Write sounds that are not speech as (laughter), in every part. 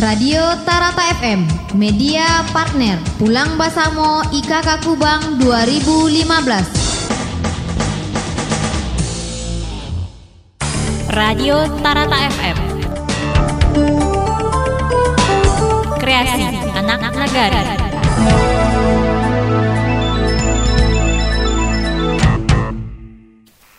Radio Tarata FM, media partner Pulang Basamo IKK Kubang 2015. Radio Tarata FM. Kreasi anak negara.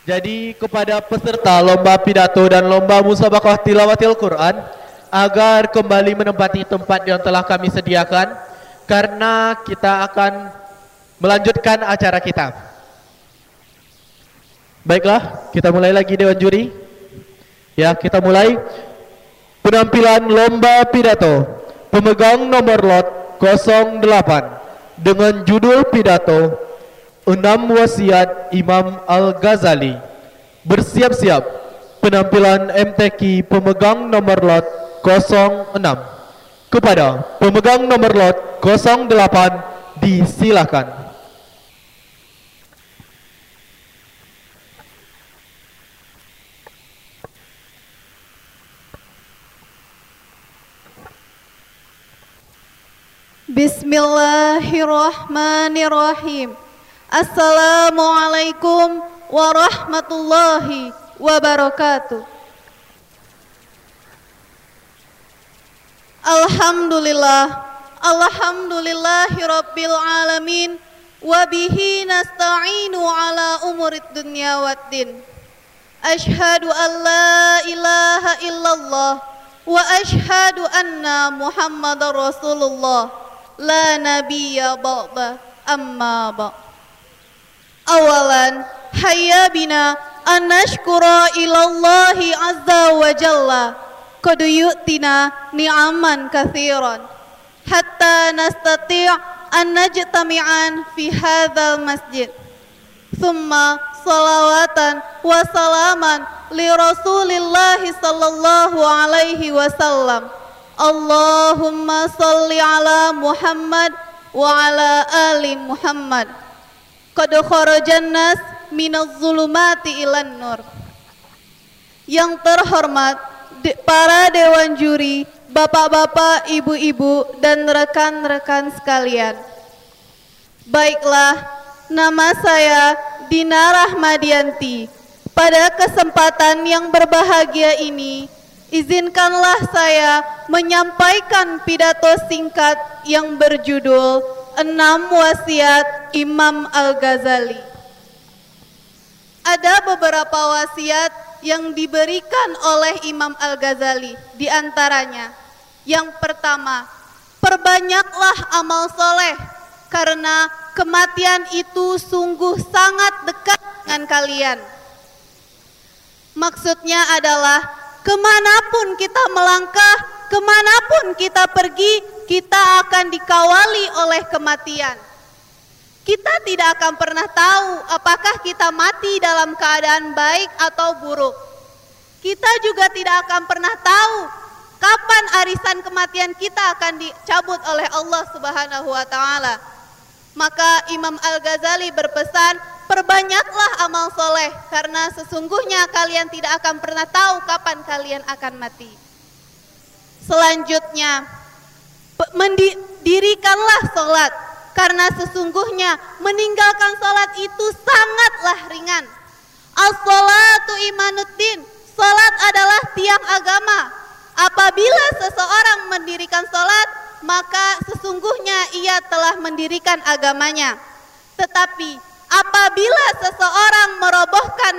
Jadi kepada peserta lomba pidato dan lomba musabaqah tilawatil Quran agar kembali menempati tempat yang telah kami sediakan karena kita akan melanjutkan acara kita. Baiklah, kita mulai lagi Dewan Juri. Ya, kita mulai penampilan lomba pidato. Pemegang nomor lot 08 dengan judul pidato Enam wasiat Imam Al-Ghazali Bersiap-siap Penampilan MTQ pemegang nomor lot 06 Kepada pemegang nomor lot 08 Disilakan. Bismillahirrahmanirrahim. Assalamualaikum warahmatullahi wabarakatuh Alhamdulillah Alhamdulillahi rabbil alamin Wabihi nasta'inu ala umurid dunya waddin Ashhadu an la ilaha illallah Wa ashhadu anna muhammadar rasulullah La nabiyya ba'da amma ba' awalan hayya bina an nashkura ilallahi azza wa jalla qad yu'tina ni'aman kathiran. Hatta nastati' an najtami'an masjid. Thumma salawatan wa li rasulillahi sallallahu alaihi wasallam. Allahumma salli ala Muhammad wa ala ali Muhammad. Qad kharajan nas zulumati ilan nur. Yang terhormat de, para dewan juri, bapak-bapak, ibu-ibu dan rekan-rekan sekalian. Baiklah, nama saya Dina Rahmadianti. Pada kesempatan yang berbahagia ini, izinkanlah saya menyampaikan pidato singkat yang berjudul enam wasiat Imam Al-Ghazali. Ada beberapa wasiat yang diberikan oleh Imam Al-Ghazali di antaranya. Yang pertama, perbanyaklah amal soleh karena kematian itu sungguh sangat dekat dengan kalian. Maksudnya adalah ke mana pun kita melangkah, ke mana pun kita pergi, kita akan dikawali oleh kematian. Kita tidak akan pernah tahu apakah kita mati dalam keadaan baik atau buruk. Kita juga tidak akan pernah tahu kapan arisan kematian kita akan dicabut oleh Allah Subhanahu wa taala. Maka Imam Al-Ghazali berpesan, perbanyaklah amal soleh karena sesungguhnya kalian tidak akan pernah tahu kapan kalian akan mati. Selanjutnya, mendirikanlah sholat karena sesungguhnya meninggalkan sholat itu sangatlah ringan. As-sholatu imanuddin, sholat adalah tiang agama. Apabila seseorang mendirikan sholat, maka sesungguhnya ia telah mendirikan agamanya. Tetapi apabila seseorang merobohkan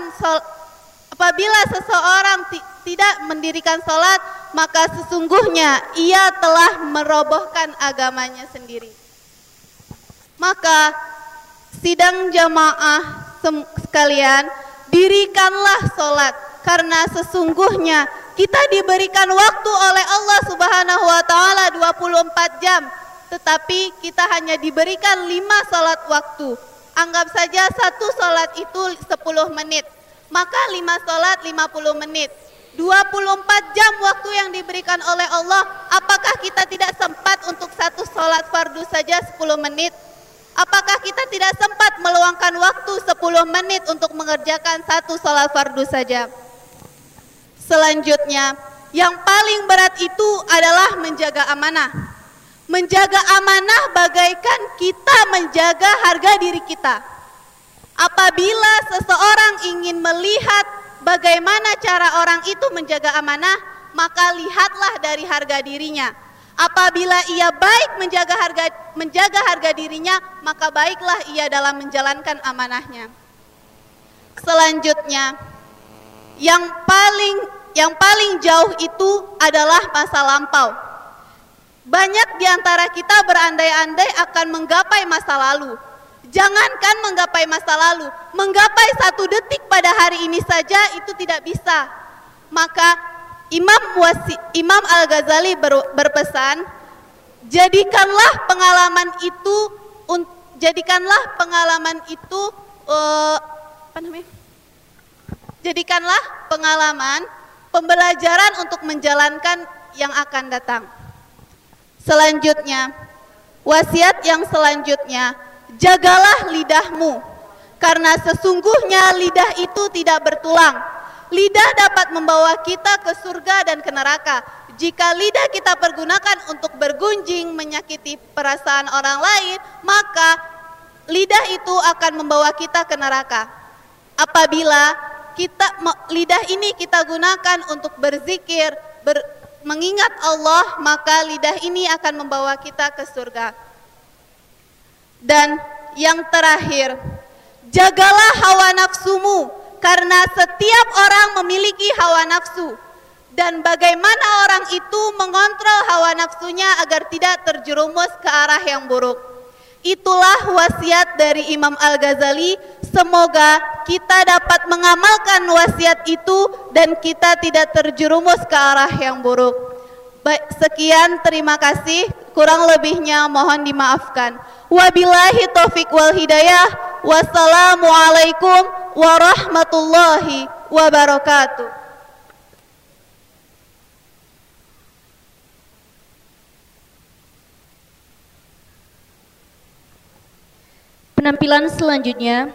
apabila seseorang tidak mendirikan sholat, maka sesungguhnya ia telah merobohkan agamanya sendiri. Maka sidang jamaah sekalian, dirikanlah sholat karena sesungguhnya kita diberikan waktu oleh Allah Subhanahu wa taala 24 jam, tetapi kita hanya diberikan 5 sholat waktu. Anggap saja satu sholat itu 10 menit, maka 5 sholat 50 menit. 24 jam waktu yang diberikan oleh Allah, apakah kita tidak sempat untuk satu sholat fardu saja 10 menit? Apakah kita tidak sempat meluangkan waktu 10 menit untuk mengerjakan satu sholat fardu saja? Selanjutnya, yang paling berat itu adalah menjaga amanah. Menjaga amanah bagaikan kita menjaga harga diri kita. Apabila seseorang ingin melihat bagaimana cara orang itu menjaga amanah, maka lihatlah dari harga dirinya. Apabila ia baik menjaga harga menjaga harga dirinya, maka baiklah ia dalam menjalankan amanahnya. Selanjutnya, yang paling yang paling jauh itu adalah masa lampau. Banyak di antara kita berandai-andai akan menggapai masa lalu. Jangankan menggapai masa lalu, menggapai satu detik pada hari ini saja itu tidak bisa. Maka Imam Wasi, Imam Al Ghazali ber, berpesan, jadikanlah pengalaman itu, un, jadikanlah pengalaman itu, uh, apa namanya? Jadikanlah pengalaman pembelajaran untuk menjalankan yang akan datang. Selanjutnya, wasiat yang selanjutnya, jagalah lidahmu, karena sesungguhnya lidah itu tidak bertulang. Lidah dapat membawa kita ke surga dan ke neraka. Jika lidah kita pergunakan untuk bergunjing, menyakiti perasaan orang lain, maka lidah itu akan membawa kita ke neraka. Apabila kita lidah ini kita gunakan untuk berzikir, ber, mengingat Allah, maka lidah ini akan membawa kita ke surga. Dan yang terakhir, jagalah hawa nafsumu karena setiap orang memiliki hawa nafsu. Dan bagaimana orang itu mengontrol hawa nafsunya agar tidak terjerumus ke arah yang buruk. Itulah wasiat dari Imam Al-Ghazali. Semoga kita dapat mengamalkan wasiat itu dan kita tidak terjerumus ke arah yang buruk. Baik, sekian terima kasih. Kurang lebihnya mohon dimaafkan. Wabillahi taufik wal hidayah. Wassalamualaikum warahmatullahi wabarakatuh. Penampilan selanjutnya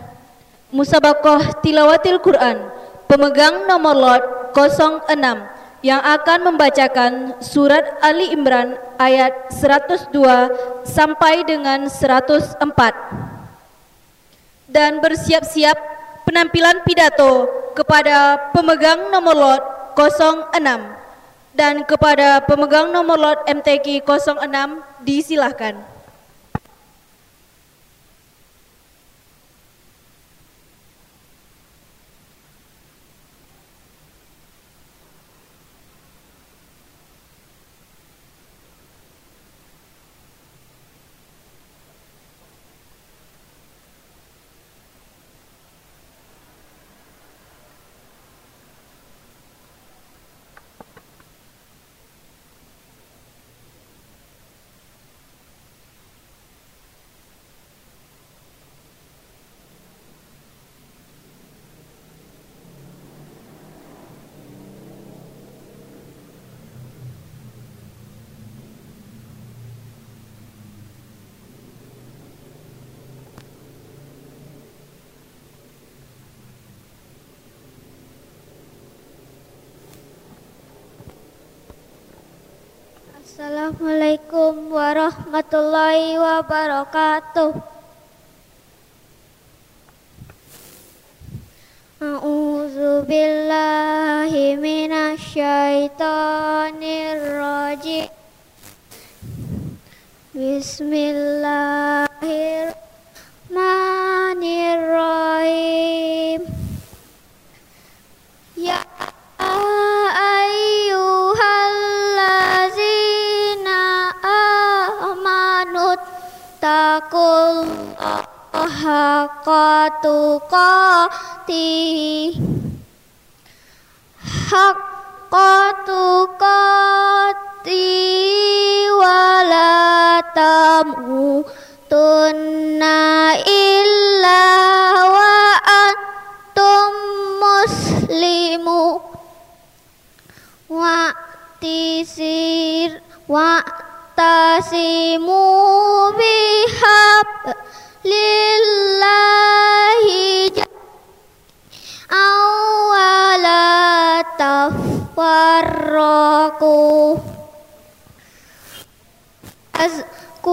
Musabakoh Tilawatil Quran Pemegang nomor lot 06 yang akan membacakan surat Ali Imran ayat 102 sampai dengan 104 dan bersiap-siap penampilan pidato kepada pemegang nomor lot 06 dan kepada pemegang nomor lot MTQ 06 disilahkan. Assalamualaikum warahmatullahi wabarakatuh. A'udzu billahi minasyaitonir rajim. Bismillahirrahmanirrahim. Ya haqqa tuqati haqqa tuqati wala tamutunna illa wa antum muslimu. Wa tisir wa tasimu bihab lillahi awala tafarraku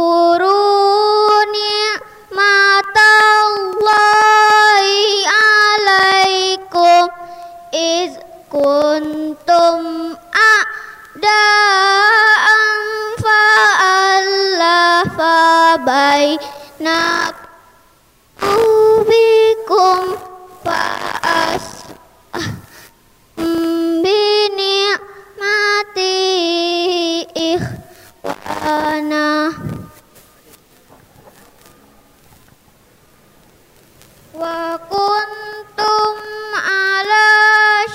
واذكروا نعمة الله عليكم إذ كنتم da'an fa'allafa baina qulubikum fa'as bini mati ikhwana wa kuntum ala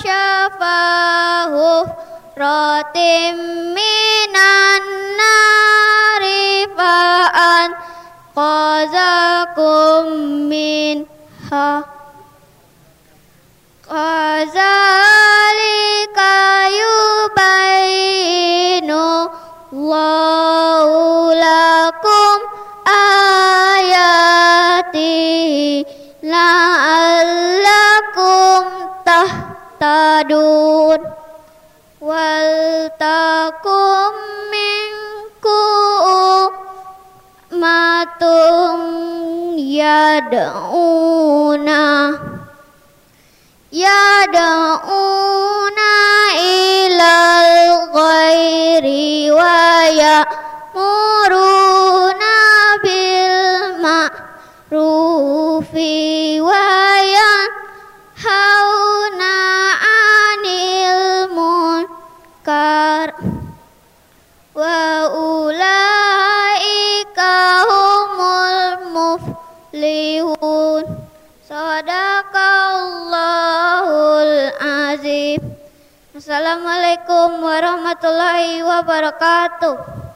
syafahuh rotim minan nari fa'an qazakum minha. Qazalika yubayinu Allahu lakum ayati la'allakum tahtadun wal takum minku matum yadauna yad'una ilal ghairi wa ya'muruna bil ma'rufi wa yanha hauna anil munkar. Wa ulaika humul muflihun. Sadaqallahul azim. Assalamualaikum warahmatullahi wabarakatuh.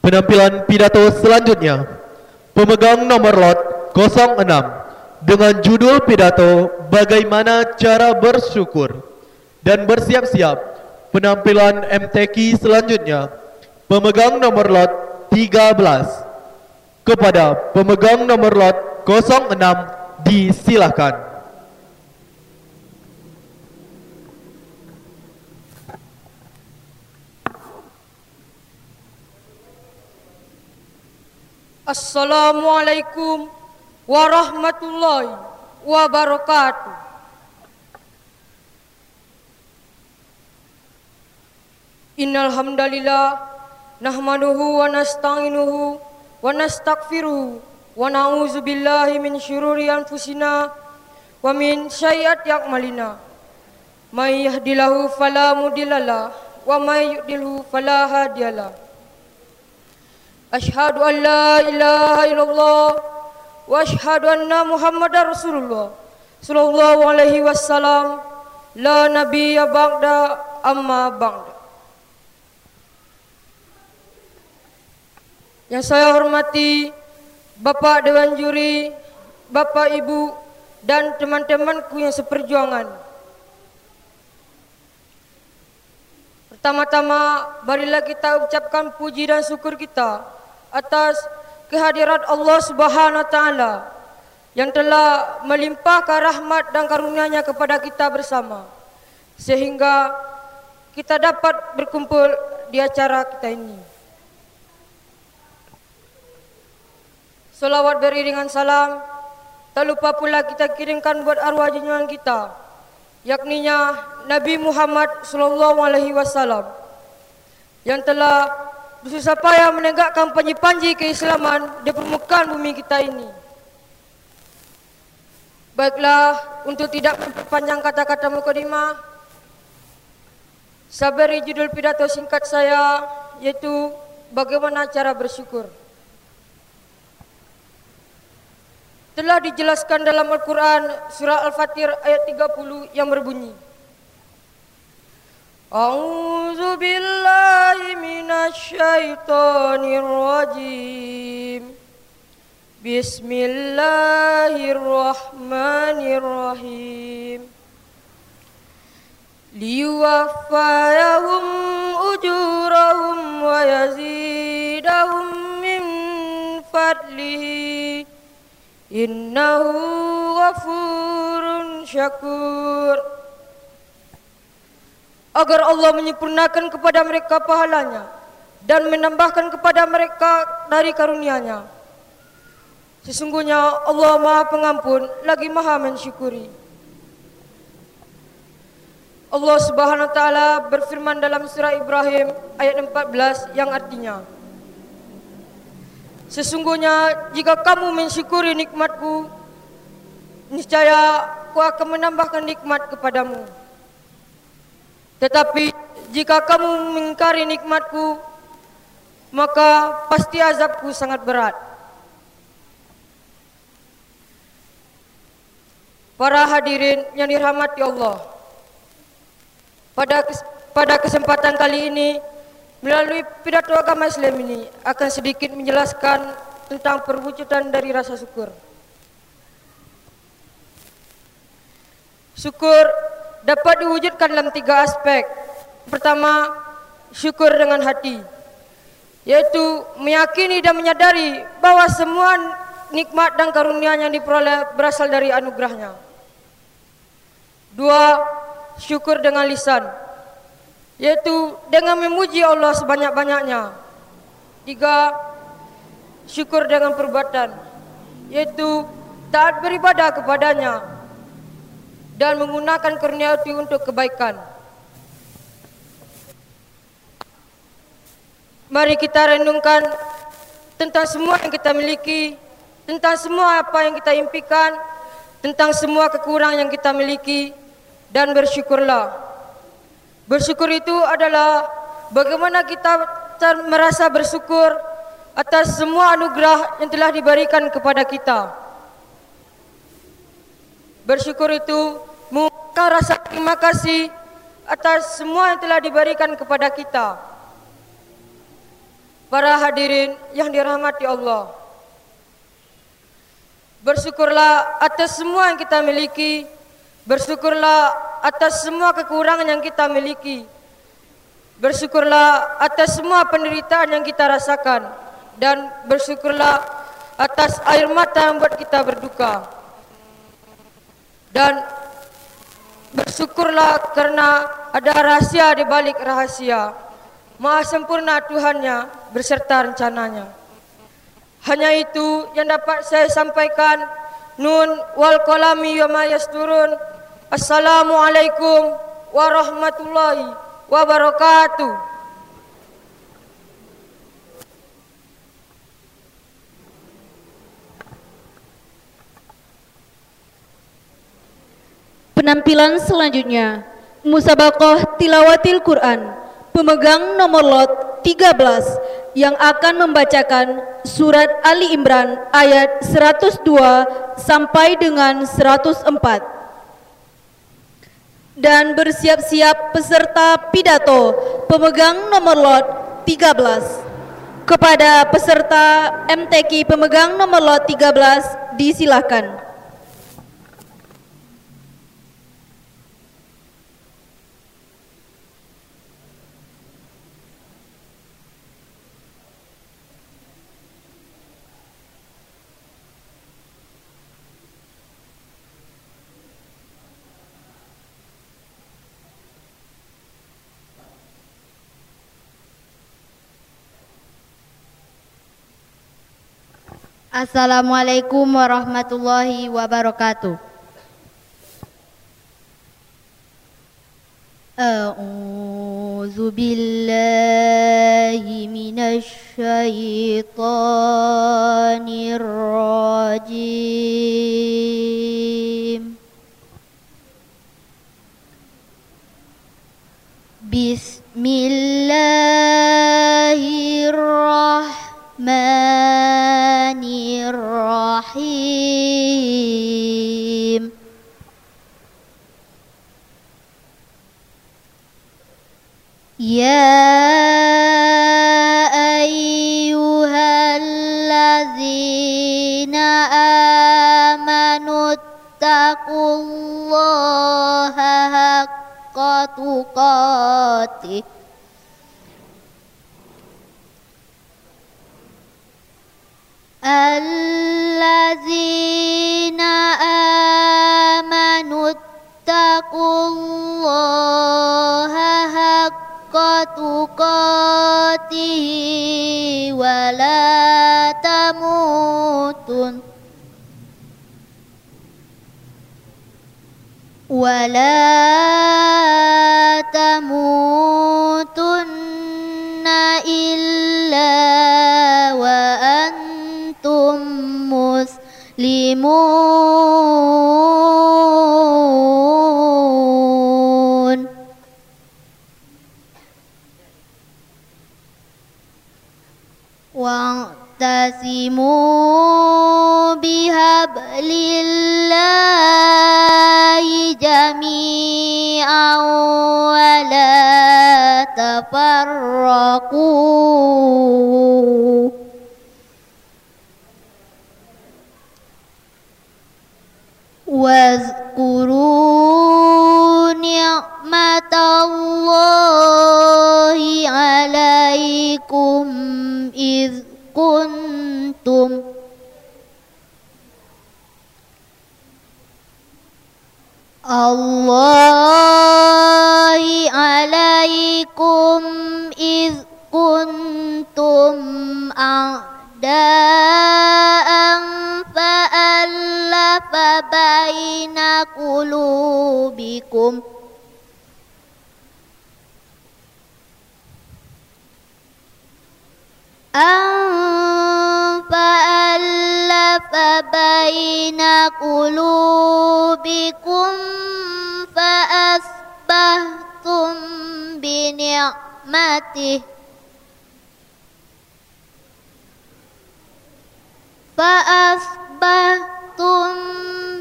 Penampilan pidato selanjutnya Pemegang nomor lot 06 Dengan judul pidato Bagaimana cara bersyukur. Dan bersiap-siap Penampilan MTQ selanjutnya Pemegang nomor lot 13 Kepada pemegang nomor lot 06 Disilahkan Assalamualaikum warahmatullahi wabarakatuh. Innal hamdalillah nahmaduhu wa nasta'inuhu wa nastaghfiruhu wa na'udzu billahi min syururi anfusina wa min sayyiati a'malina. May yahdihillahu fala mudhillalah wa may yudlilhu fala hadiyalah. Ilaha illallah wa ashhadu anna Muhammadar Rasulullah sallallahu alaihi wasallam la nabiyya ba'da amma ba'da. Yang saya hormati Bapak Dewan Juri, Bapak Ibu dan teman-temanku yang seperjuangan. Pertama-tama marilah kita ucapkan puji dan syukur kita atas kehadirat Allah Subhanahu wa taala yang telah melimpahkan rahmat dan karunia-Nya kepada kita bersama sehingga kita dapat berkumpul di acara kita ini. Salawat beriringan salam tak lupa pula kita kirimkan buat arwah junjungan kita yakninya Nabi Muhammad sallallahu alaihi wasallam yang telah bersusah payah menegakkan panji-panji keislaman di permukaan bumi kita ini. Baiklah, untuk tidak memperpanjang kata-kata mukadimah, saya judul pidato singkat saya yaitu bagaimana cara bersyukur. Telah dijelaskan dalam Al-Quran surah Al-Fatir ayat 30 yang berbunyi. A'udzu billahi minasyaitonir rajim. Bismillahirrahmanirrahim. Liwaffayahum ujurahum wa yazidahum min fadlihi innahu ghafurun syakur agar Allah menyempurnakan kepada mereka pahalanya dan menambahkan kepada mereka dari karunia-Nya. Sesungguhnya Allah Maha Pengampun lagi Maha mensyukuri. Allah Subhanahu wa taala berfirman dalam surah Ibrahim ayat 14 yang artinya Sesungguhnya jika kamu mensyukuri nikmatku niscaya aku akan menambahkan nikmat kepadamu Tetapi jika kamu mengingkari nikmatku maka pasti azabku sangat berat Para hadirin yang dirahmati Allah pada pada kesempatan kali ini melalui pidato agama Islam ini akan sedikit menjelaskan tentang perwujudan dari rasa syukur. Syukur dapat diwujudkan dalam tiga aspek. Pertama, syukur dengan hati, yaitu meyakini dan menyadari bahwa semua nikmat dan karunia yang diperoleh berasal dari anugerahnya. Dua, syukur dengan lisan yaitu dengan memuji Allah sebanyak-banyaknya tiga syukur dengan perbuatan yaitu taat beribadah kepadanya dan menggunakan kurnia itu untuk kebaikan mari kita renungkan tentang semua yang kita miliki tentang semua apa yang kita impikan tentang semua kekurangan yang kita miliki dan bersyukurlah. Bersyukur itu adalah bagaimana kita merasa bersyukur atas semua anugerah yang telah diberikan kepada kita. Bersyukur itu mengungkapkan rasa terima kasih atas semua yang telah diberikan kepada kita. Para hadirin yang dirahmati Allah. Bersyukurlah atas semua yang kita miliki Bersyukurlah atas semua kekurangan yang kita miliki. Bersyukurlah atas semua penderitaan yang kita rasakan dan bersyukurlah atas air mata yang buat kita berduka. Dan bersyukurlah karena ada rahasia di balik rahasia. Maha sempurna Tuhannya berserta rencananya. Hanya itu yang dapat saya sampaikan. Nun wal qalami wa ma yasturun. Assalamualaikum warahmatullahi wabarakatuh. Penampilan selanjutnya Musabakoh Tilawatil Quran Pemegang nomor lot 13 yang akan membacakan surat Ali Imran ayat 102 sampai dengan 104 dan bersiap-siap peserta pidato pemegang nomor lot 13 kepada peserta MTQ pemegang nomor lot 13 disilahkan. Assalamualaikum warahmatullahi wabarakatuh. أعوذ بين قلوبكم فأصبحتم بنعمته. فأصبحتم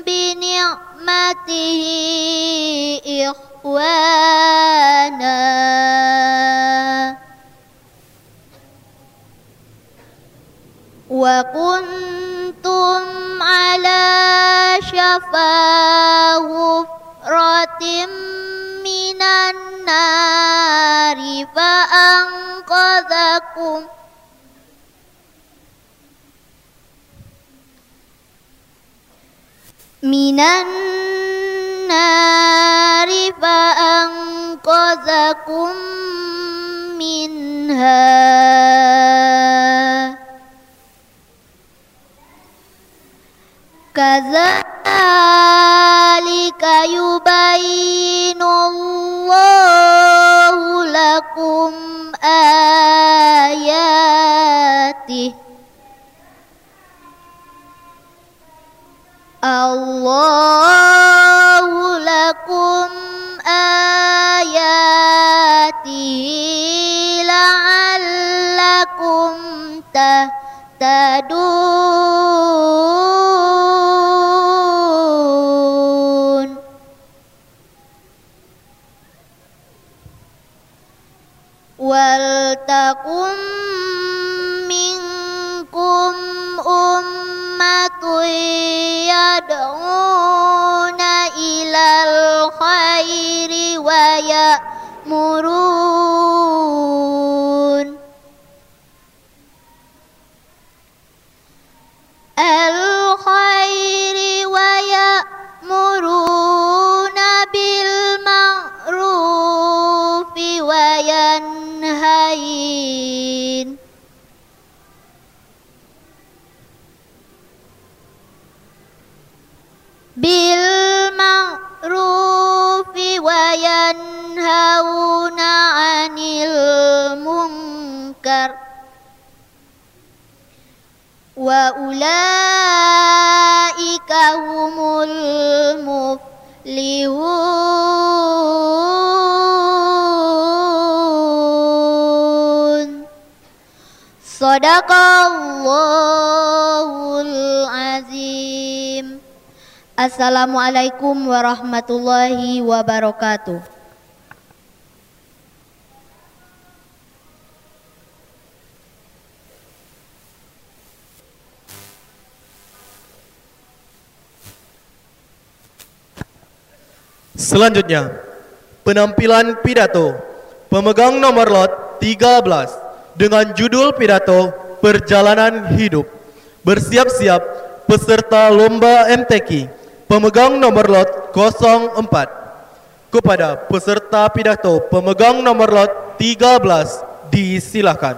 بنعمته إخوانا. وكنتم على شفا حفرة من النار فأنقذكم من النار فأنقذكم منها كذلك يبين الله لكم آياته. الله لكم آياته لعلكم تهتدون ولتكن منكم أمة يدعون إلى الخير ويأمرون الخير ويأمرون بالمعروف وينهين. بالمعروف وينهون عن المنكر. وأولئك هم المفلحون صدق الله العظيم Assalamualaikum warahmatullahi wabarakatuh Selanjutnya, penampilan pidato pemegang nomor lot 13 dengan judul pidato Perjalanan Hidup Bersiap-siap peserta lomba MTQ pemegang nomor lot 04 kepada peserta pidato pemegang nomor lot 13 disilakan.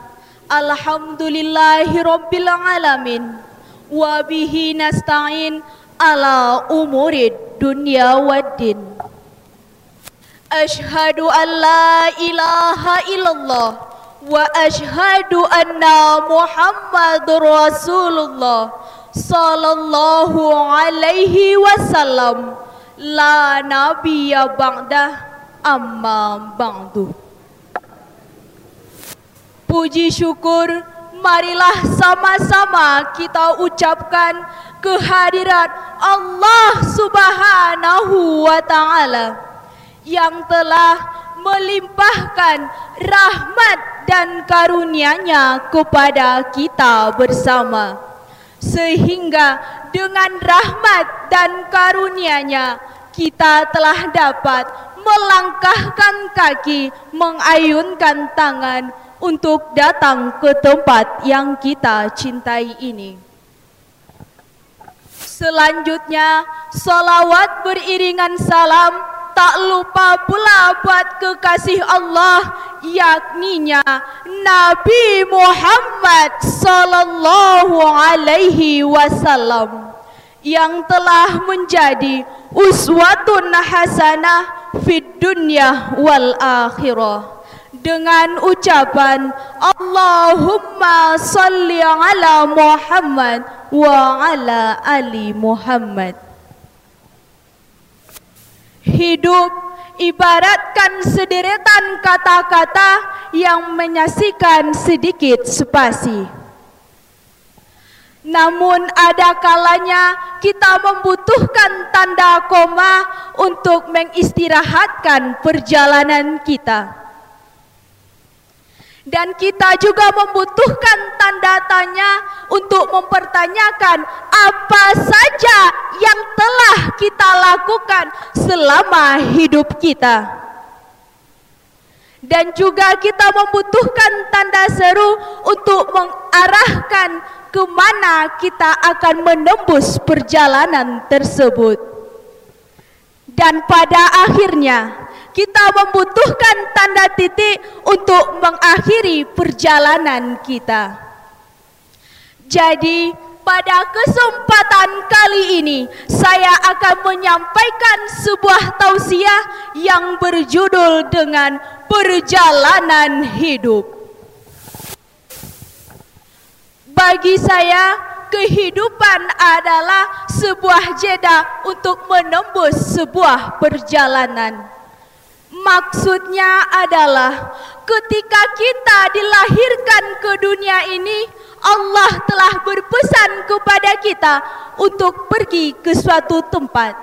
Alhamdulillahi Rabbil Alamin. Wabihi nasta'in ala umurid dunya waddin Ashhadu an la ilaha illallah Wa ashhadu anna Muhammadur Rasulullah Sallallahu alaihi wasallam. La nabiyya ba'dah amma ba'du Puji syukur, marilah sama-sama kita ucapkan kehadirat Allah Subhanahu wa taala yang telah melimpahkan rahmat dan karunia-Nya kepada kita bersama. Sehingga dengan rahmat dan karunia-Nya kita telah dapat melangkahkan kaki, mengayunkan tangan untuk datang ke tempat yang kita cintai ini. Selanjutnya, salawat beriringan salam tak lupa pula buat kekasih Allah yakninya Nabi Muhammad sallallahu alaihi wasallam yang telah menjadi uswatun hasanah fid dunya wal akhirah dengan ucapan Allahumma salli ala Muhammad wa ala ali Muhammad. Hidup ibaratkan sederetan kata-kata yang menyaksikan sedikit spasi. Namun ada kalanya kita membutuhkan tanda koma untuk mengistirahatkan perjalanan kita. Dan kita juga membutuhkan tanda tanya untuk mempertanyakan apa saja yang telah kita lakukan selama hidup kita. Dan juga kita membutuhkan tanda seru untuk mengarahkan ke mana kita akan menembus perjalanan tersebut. Dan pada akhirnya kita membutuhkan tanda titik untuk mengakhiri perjalanan kita. Jadi, pada kesempatan kali ini saya akan menyampaikan sebuah tausiah yang berjudul dengan perjalanan hidup. Bagi saya, kehidupan adalah sebuah jeda untuk menembus sebuah perjalanan. Maksudnya adalah ketika kita dilahirkan ke dunia ini, Allah telah berpesan kepada kita untuk pergi ke suatu tempat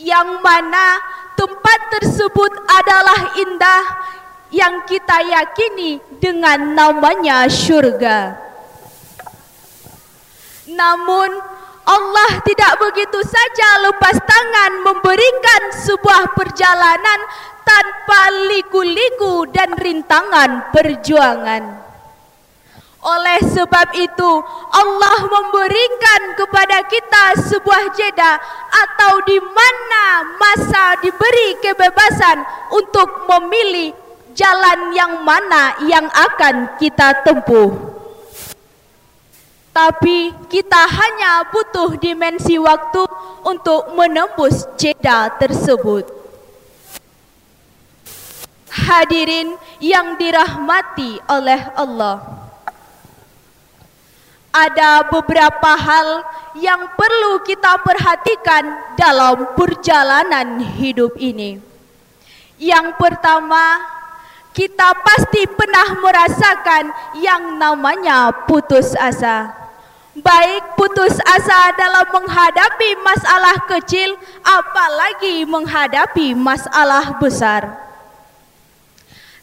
yang mana tempat tersebut adalah indah yang kita yakini dengan namanya syurga. Namun Allah tidak begitu saja lepas tangan memberikan sebuah perjalanan tanpa liku-liku dan rintangan perjuangan. Oleh sebab itu, Allah memberikan kepada kita sebuah jeda atau di mana masa diberi kebebasan untuk memilih jalan yang mana yang akan kita tempuh. Tapi kita hanya butuh dimensi waktu untuk menembus jeda tersebut. Hadirin yang dirahmati oleh Allah. Ada beberapa hal yang perlu kita perhatikan dalam perjalanan hidup ini. Yang pertama, kita pasti pernah merasakan yang namanya putus asa. Baik putus asa dalam menghadapi masalah kecil, apalagi menghadapi masalah besar.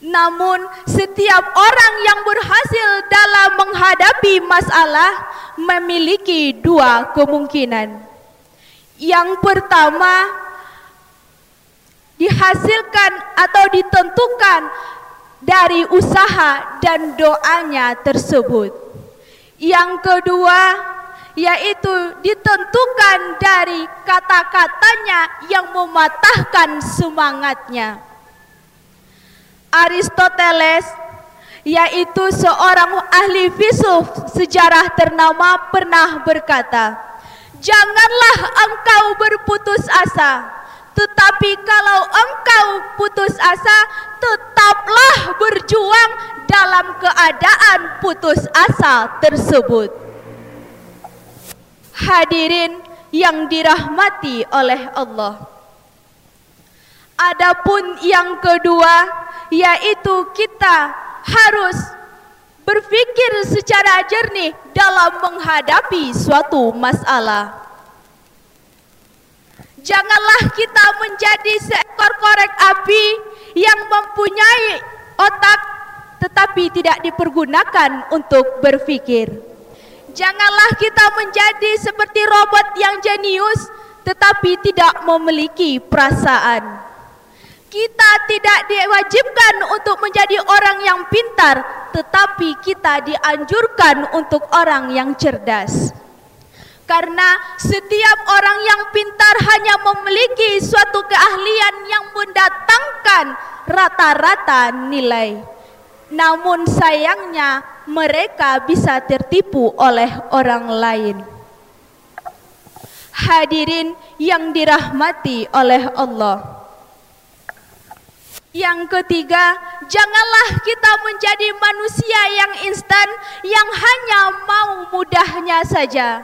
Namun, setiap orang yang berhasil dalam menghadapi masalah memiliki dua kemungkinan. Yang pertama, dihasilkan atau ditentukan dari usaha dan doanya tersebut. Yang kedua, yaitu ditentukan dari kata-katanya yang mematahkan semangatnya. Aristoteles yaitu seorang ahli filsuf sejarah ternama pernah berkata, "Janganlah engkau berputus asa, tetapi kalau engkau putus asa, tetaplah berjuang dalam keadaan putus asa tersebut." Hadirin yang dirahmati oleh Allah. Adapun yang kedua yaitu kita harus berpikir secara jernih dalam menghadapi suatu masalah. Janganlah kita menjadi seekor korek api yang mempunyai otak tetapi tidak dipergunakan untuk berpikir. Janganlah kita menjadi seperti robot yang jenius tetapi tidak memiliki perasaan. Kita tidak diwajibkan untuk menjadi orang yang pintar, tetapi kita dianjurkan untuk orang yang cerdas. Karena setiap orang yang pintar hanya memiliki suatu keahlian yang mendatangkan rata-rata nilai. Namun sayangnya mereka bisa tertipu oleh orang lain. Hadirin yang dirahmati oleh Allah. Yang ketiga, janganlah kita menjadi manusia yang instan yang hanya mau mudahnya saja.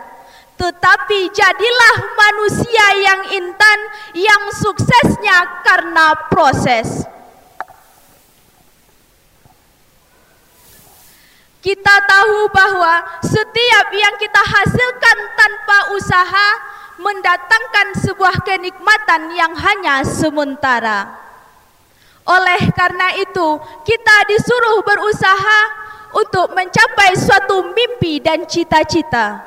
Tetapi jadilah manusia yang intan yang suksesnya karena proses. Kita tahu bahwa setiap yang kita hasilkan tanpa usaha mendatangkan sebuah kenikmatan yang hanya sementara. Oleh karena itu, kita disuruh berusaha untuk mencapai suatu mimpi dan cita-cita.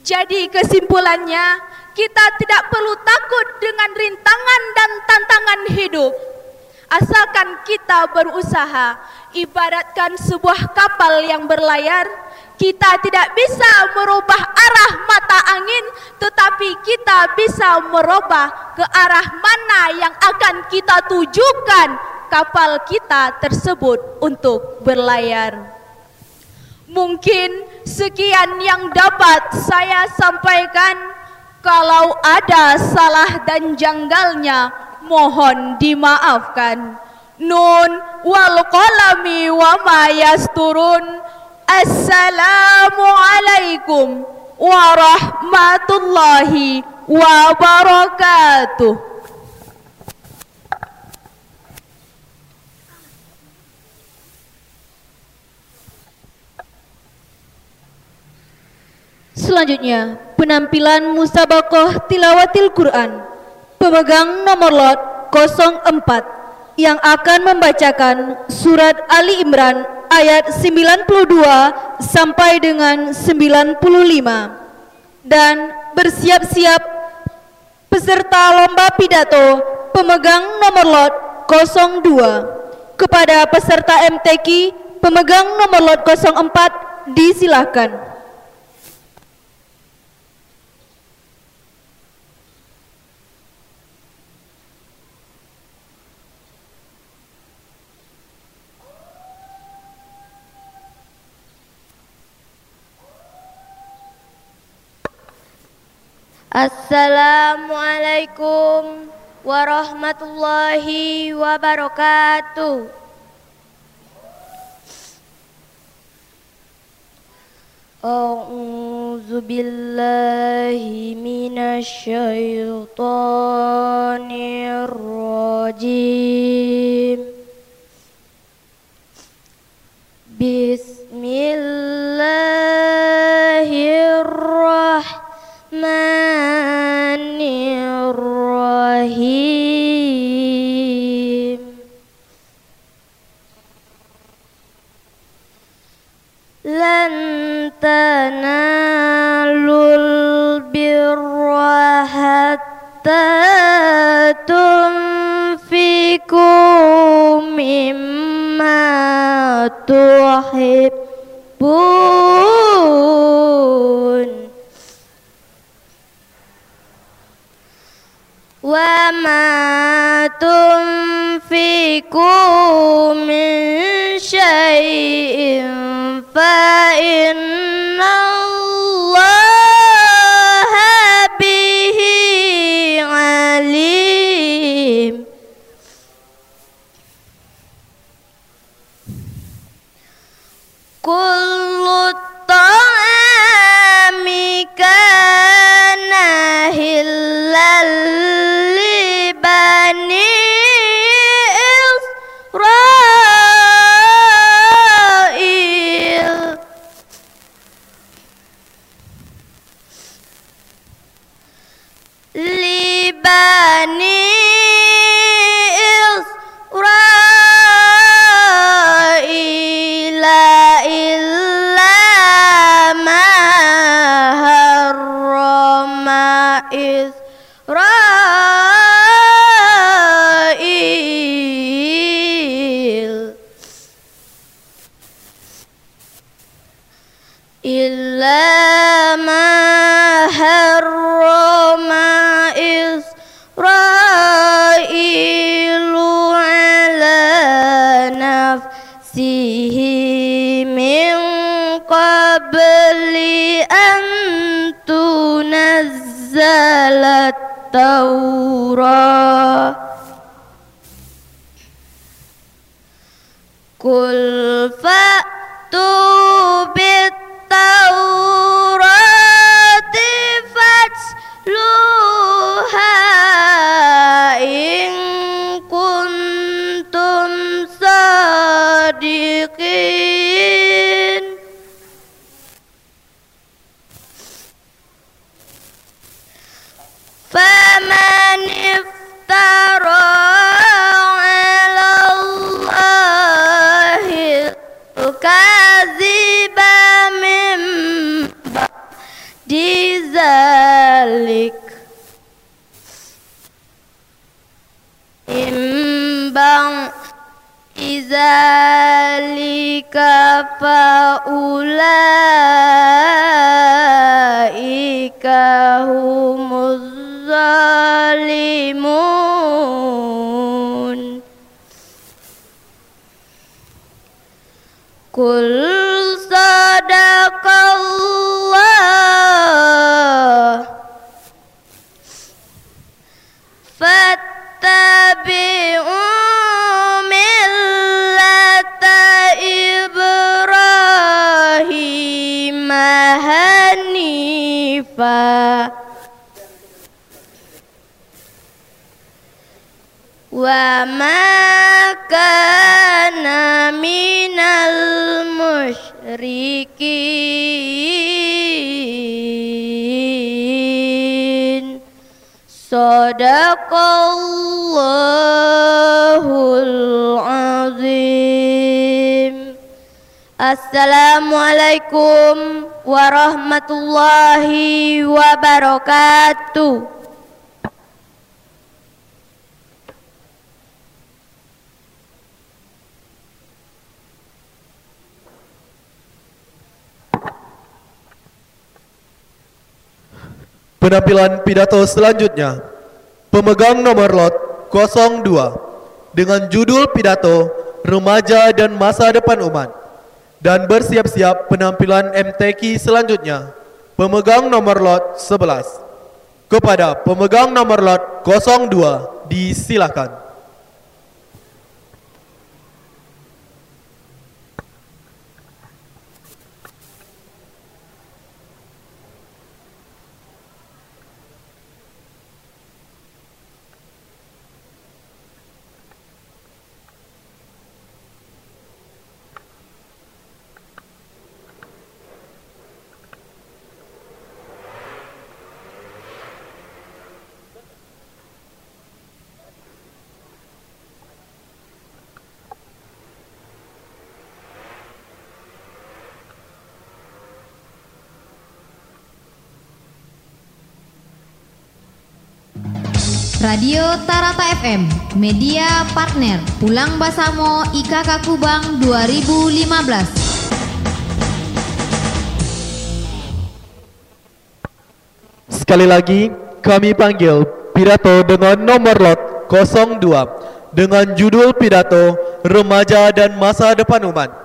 Jadi kesimpulannya, kita tidak perlu takut dengan rintangan dan tantangan hidup. Asalkan kita berusaha, ibaratkan sebuah kapal yang berlayar, kita tidak bisa merubah arah mata angin, tetapi kita bisa merubah ke arah mana yang akan kita tujukan kapal kita tersebut untuk berlayar. Mungkin sekian yang dapat saya sampaikan. Kalau ada salah dan janggalnya, mohon dimaafkan. Nun wal qalami wa ma yasturun. Assalamualaikum warahmatullahi wabarakatuh. Selanjutnya, penampilan musabakoh tilawatil Quran. Pemegang nomor lot 04 yang akan membacakan surat Ali Imran ayat 92 sampai dengan 95 dan bersiap-siap peserta lomba pidato pemegang nomor lot 02 kepada peserta MTQ pemegang nomor lot 04 disilahkan. Assalamualaikum warahmatullahi wabarakatuh. أعوذ بالله من الشيطان الرجيم Bismillahirrahmanirrahim Lan الرحمن الرحيم لن تنالوا البر حتى تنفقوا مما تحبون min syai'in fa inna Allah bihi alim Kullu ta'ami قل فأتوا Penampilan pidato selanjutnya Pemegang nomor lot 02 Dengan judul pidato Remaja dan Masa Depan Umat. Dan bersiap-siap penampilan MTQ selanjutnya Pemegang nomor lot 11 Kepada pemegang nomor lot 02 Disilakan Tarata FM, media partner Pulang Basamo IKK Kubang 2015. Sekali lagi, kami panggil pidato dengan nomor lot 02 dengan judul pidato Remaja dan Masa Depan Umat.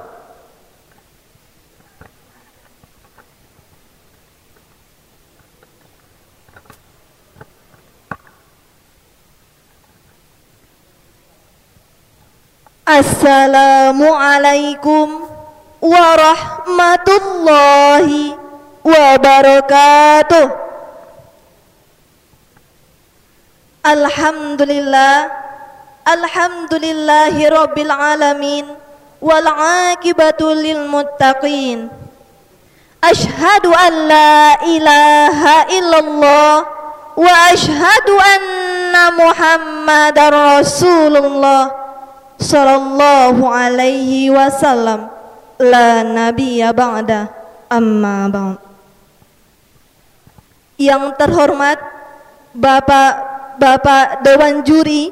Assalamualaikum warahmatullahi wabarakatuh. Alhamdulillah Alhamdulillahi rabbil alamin wal aqibatu lil an la ilaha illallah wa ashhadu anna Muhammadar Rasulullah sallallahu alaihi wasallam. La nabiyya ba'da. Amma ba'd. Yang terhormat Bapak-bapak dewan juri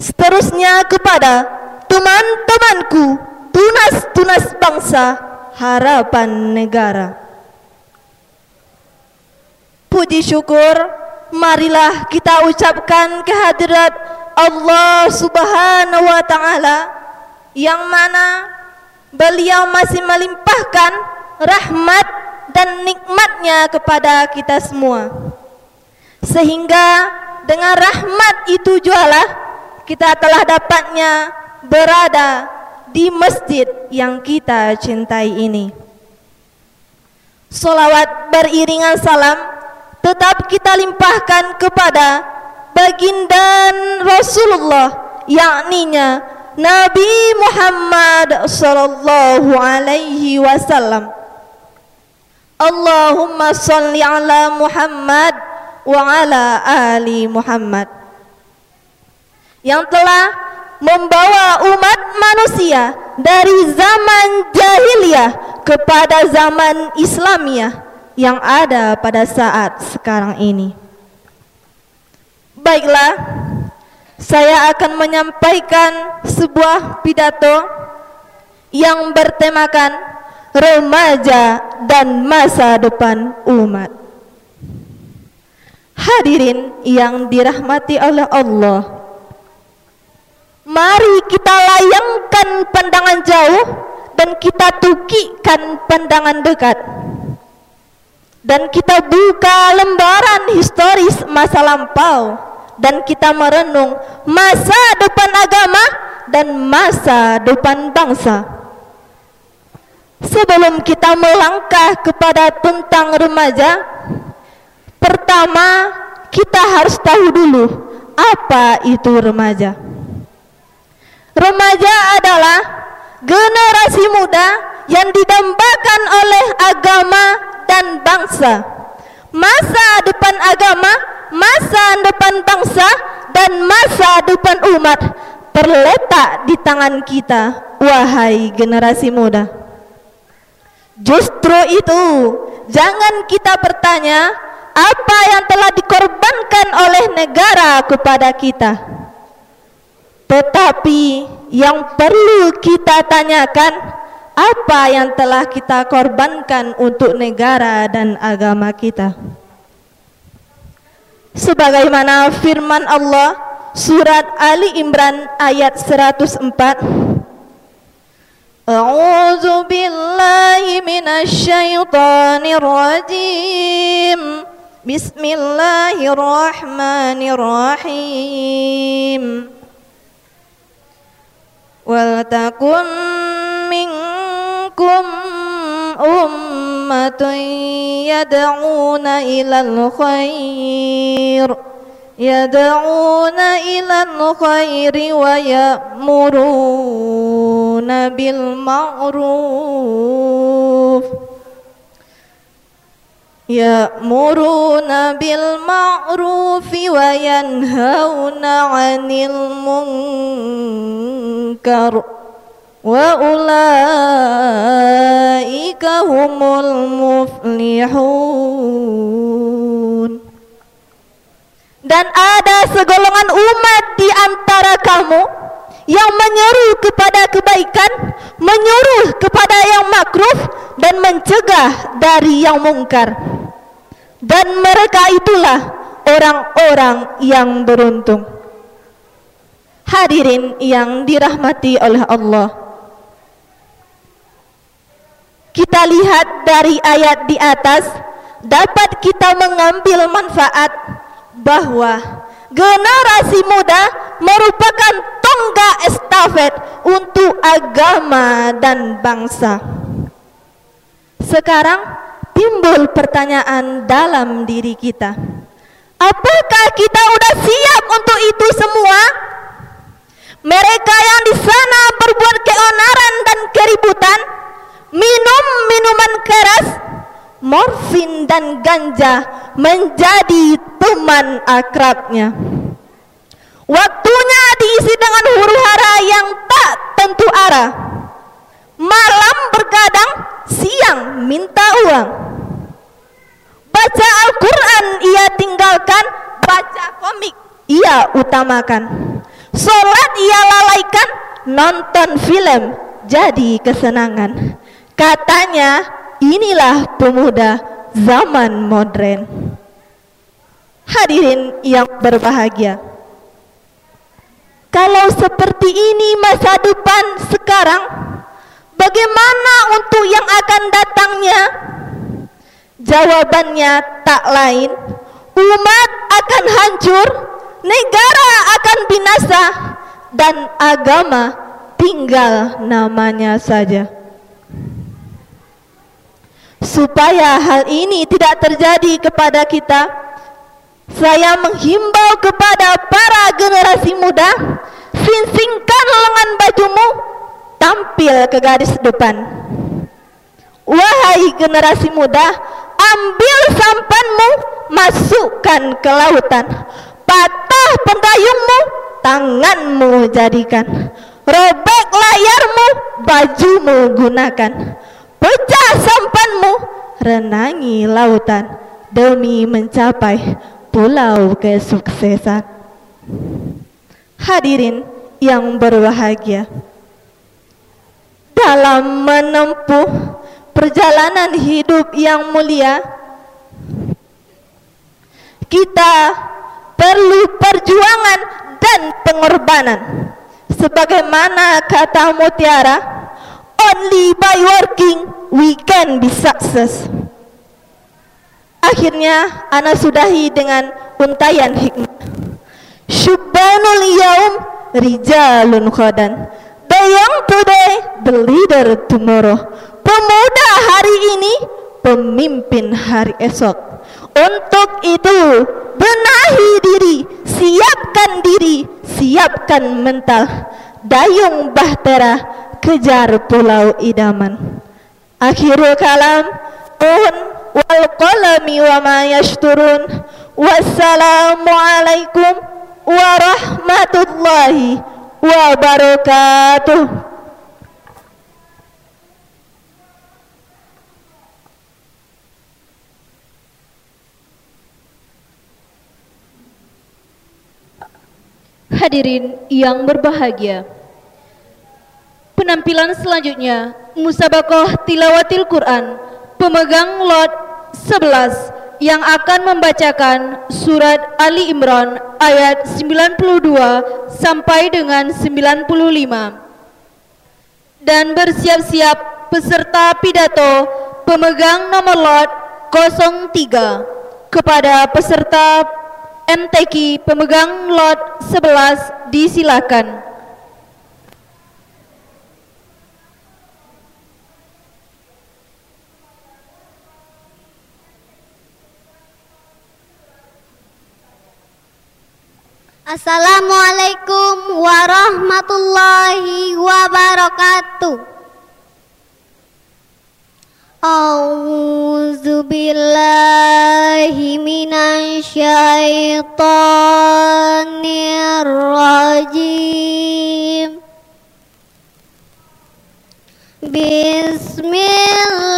seterusnya kepada teman-temanku tunas-tunas bangsa harapan negara. Puji syukur marilah kita ucapkan kehadirat Allah Subhanahu wa taala yang mana beliau masih melimpahkan rahmat dan nikmatnya kepada kita semua. Sehingga dengan rahmat itu jualah kita telah dapatnya berada di masjid yang kita cintai ini. Salawat beriringan salam tetap kita limpahkan kepada baginda Rasulullah yakninya Nabi Muhammad sallallahu alaihi wasallam Allahumma salli ala Muhammad wa ala ali Muhammad yang telah membawa umat manusia dari zaman jahiliyah kepada zaman Islamiyah yang ada pada saat sekarang ini. Baiklah, saya akan menyampaikan sebuah pidato yang bertemakan remaja dan masa depan umat. Hadirin yang dirahmati oleh Allah, mari kita layangkan pandangan jauh dan kita tukikan pandangan dekat. Dan kita buka lembaran historis masa lampau dan kita merenung masa depan agama dan masa depan bangsa. Sebelum kita melangkah kepada tentang remaja, pertama kita harus tahu dulu apa itu remaja. Remaja adalah generasi muda yang didambakan oleh agama dan bangsa. Masa depan agama masa depan bangsa dan masa depan umat terletak di tangan kita, wahai generasi muda. Justru itu, jangan kita bertanya apa yang telah dikorbankan oleh negara kepada kita. Tetapi yang perlu kita tanyakan apa yang telah kita korbankan untuk negara dan agama kita sebagaimana firman Allah surat Ali Imran ayat 104 A'udzu billahi minasyaitonir rajim Bismillahirrahmanirrahim. Wal takum minkum يدعون إلى الخير يدعون إلى الخير ويأمرون بالمعروف. يأمرون بالمعروف وينهون عن المنكر. wa هُمُ الْمُفْلِحُونَ dan ada segolongan umat di antara kamu yang menyeru kepada kebaikan, menyuruh kepada yang makruf dan mencegah dari yang mungkar. Dan mereka itulah orang-orang yang beruntung. Hadirin yang dirahmati oleh Allah. Kita lihat dari ayat di atas dapat kita mengambil manfaat bahwa generasi muda merupakan tonggak estafet untuk agama dan bangsa. Sekarang timbul pertanyaan dalam diri kita. Apakah kita sudah siap untuk itu semua? Mereka yang di sana berbuat keonaran dan keributan, minum minuman keras, morfin dan ganja menjadi teman akrabnya. Waktunya diisi dengan huru hara yang tak tentu arah. Malam bergadang, siang minta uang. Baca Al-Quran ia tinggalkan, baca komik ia utamakan. Sholat ia lalaikan, nonton film jadi kesenangan. Katanya inilah pemuda zaman modern. Hadirin yang berbahagia. Kalau seperti ini masa depan sekarang, bagaimana untuk yang akan datangnya? Jawabannya tak lain, umat akan hancur, negara akan binasa, dan agama tinggal namanya saja. Supaya hal ini tidak terjadi kepada kita, saya menghimbau kepada para generasi muda, singsingkan lengan bajumu, tampil ke garis depan. Wahai generasi muda, ambil sampanmu, masukkan ke lautan. Patah pendayungmu, tanganmu jadikan. Robek layarmu, bajumu gunakan. Pecah sampanmu, renangi lautan demi mencapai pulau kesuksesan. Hadirin yang berbahagia, dalam menempuh perjalanan hidup yang mulia, kita perlu perjuangan dan pengorbanan. Sebagaimana kata Mutiara, only by working we can be success. Akhirnya ana sudahi dengan untayan hikmah. Syubbanul yaum rijalun khodan. The young today, the leader tomorrow. Pemuda hari ini, pemimpin hari esok. Untuk itu, benahi diri, siapkan diri, siapkan mental. Dayung bahtera, kejar pulau idaman. Akhirul kalam, mohon wal qalami wa ma yashturun. Wassalamualaikum warahmatullahi wabarakatuh. Hadirin yang berbahagia. Penampilan selanjutnya Musabakoh Tilawatil Quran Pemegang lot 11 Yang akan membacakan surat Ali Imran Ayat 92 sampai dengan 95 Dan bersiap-siap peserta pidato Pemegang nomor lot 03 Kepada peserta MTQ pemegang lot 11 disilakan. Assalamualaikum warahmatullahi wabarakatuh. A'udzu billahi minasyaitonir rajim. Bismillahirrahmanirrahim.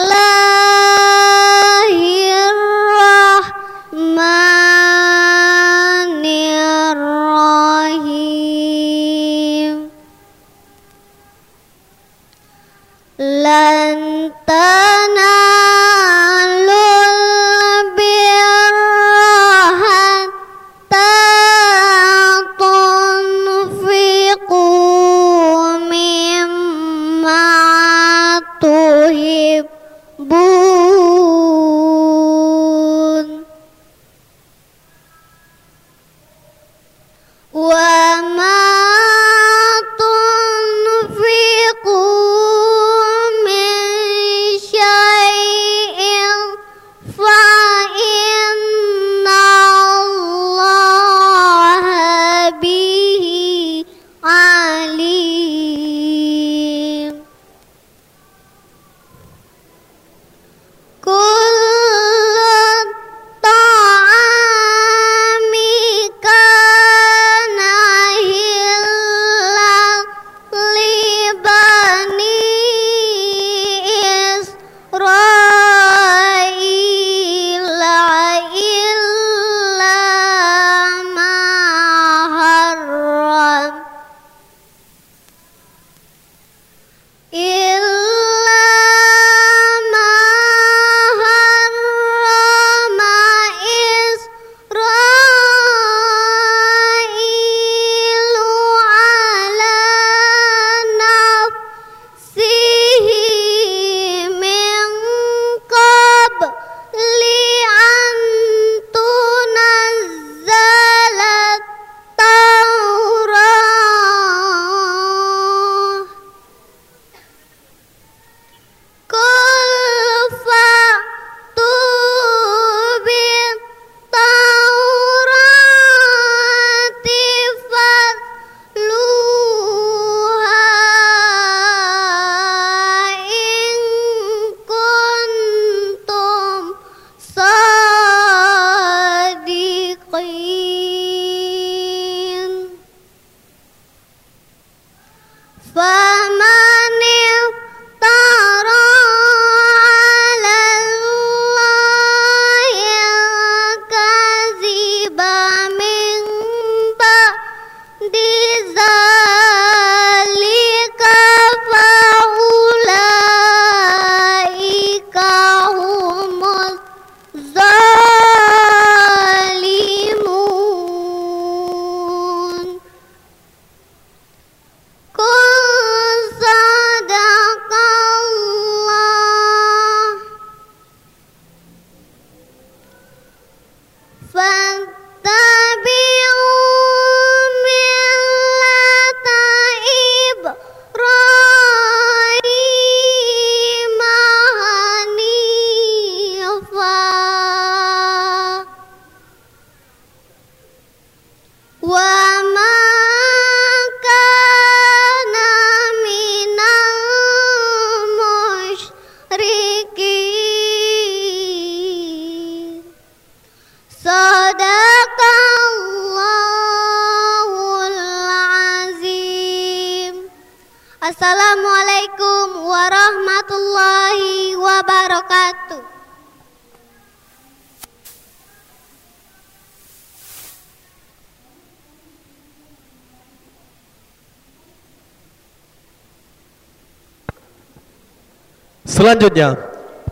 Selanjutnya,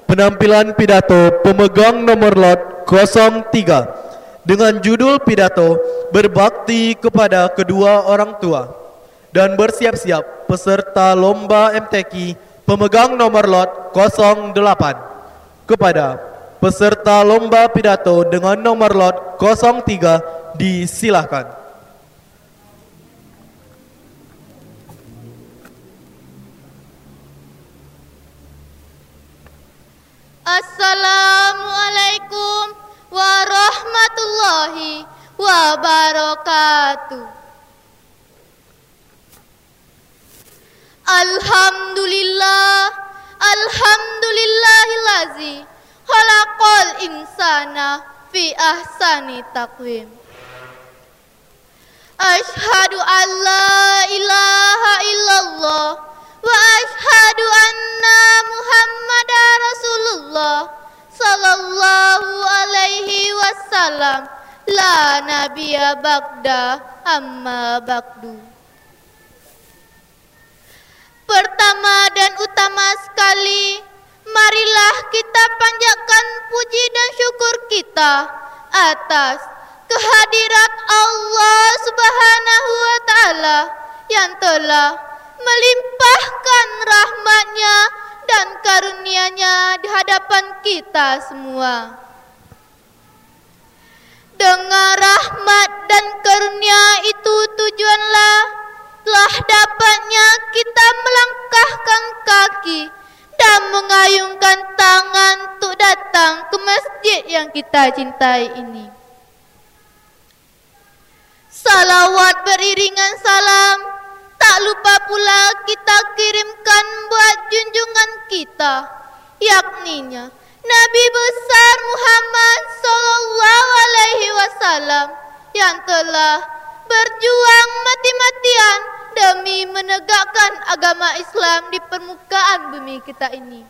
penampilan pidato pemegang nomor lot 03 dengan judul pidato berbakti kepada kedua orang tua dan bersiap-siap peserta lomba MTQ pemegang nomor lot 08 kepada peserta lomba pidato dengan nomor lot 03 disilahkan. Insana fi ahsani taqwim. Ashhadu an la ilaha illallah wa ashhadu anna Muhammadar Rasulullah sallallahu alaihi wasallam la nabiyya ba'da amma ba'du. Pertama dan utama sekali, marilah kita panjatkan puji dan syukur kita atas kehadirat Allah Subhanahu wa taala yang telah melimpahkan rahmatnya dan karunia-Nya di hadapan kita semua. Dengan rahmat dan karunia itu tujuanlah telah dapatnya kita melangkahkan kaki dan mengayungkan tangan untuk datang ke masjid yang kita cintai ini. Salawat beriringan salam Tak lupa pula kita kirimkan buat junjungan kita Yakninya Nabi besar Muhammad Sallallahu Alaihi Wasallam Yang telah berjuang mati-matian Demi menegakkan agama Islam di permukaan bumi kita ini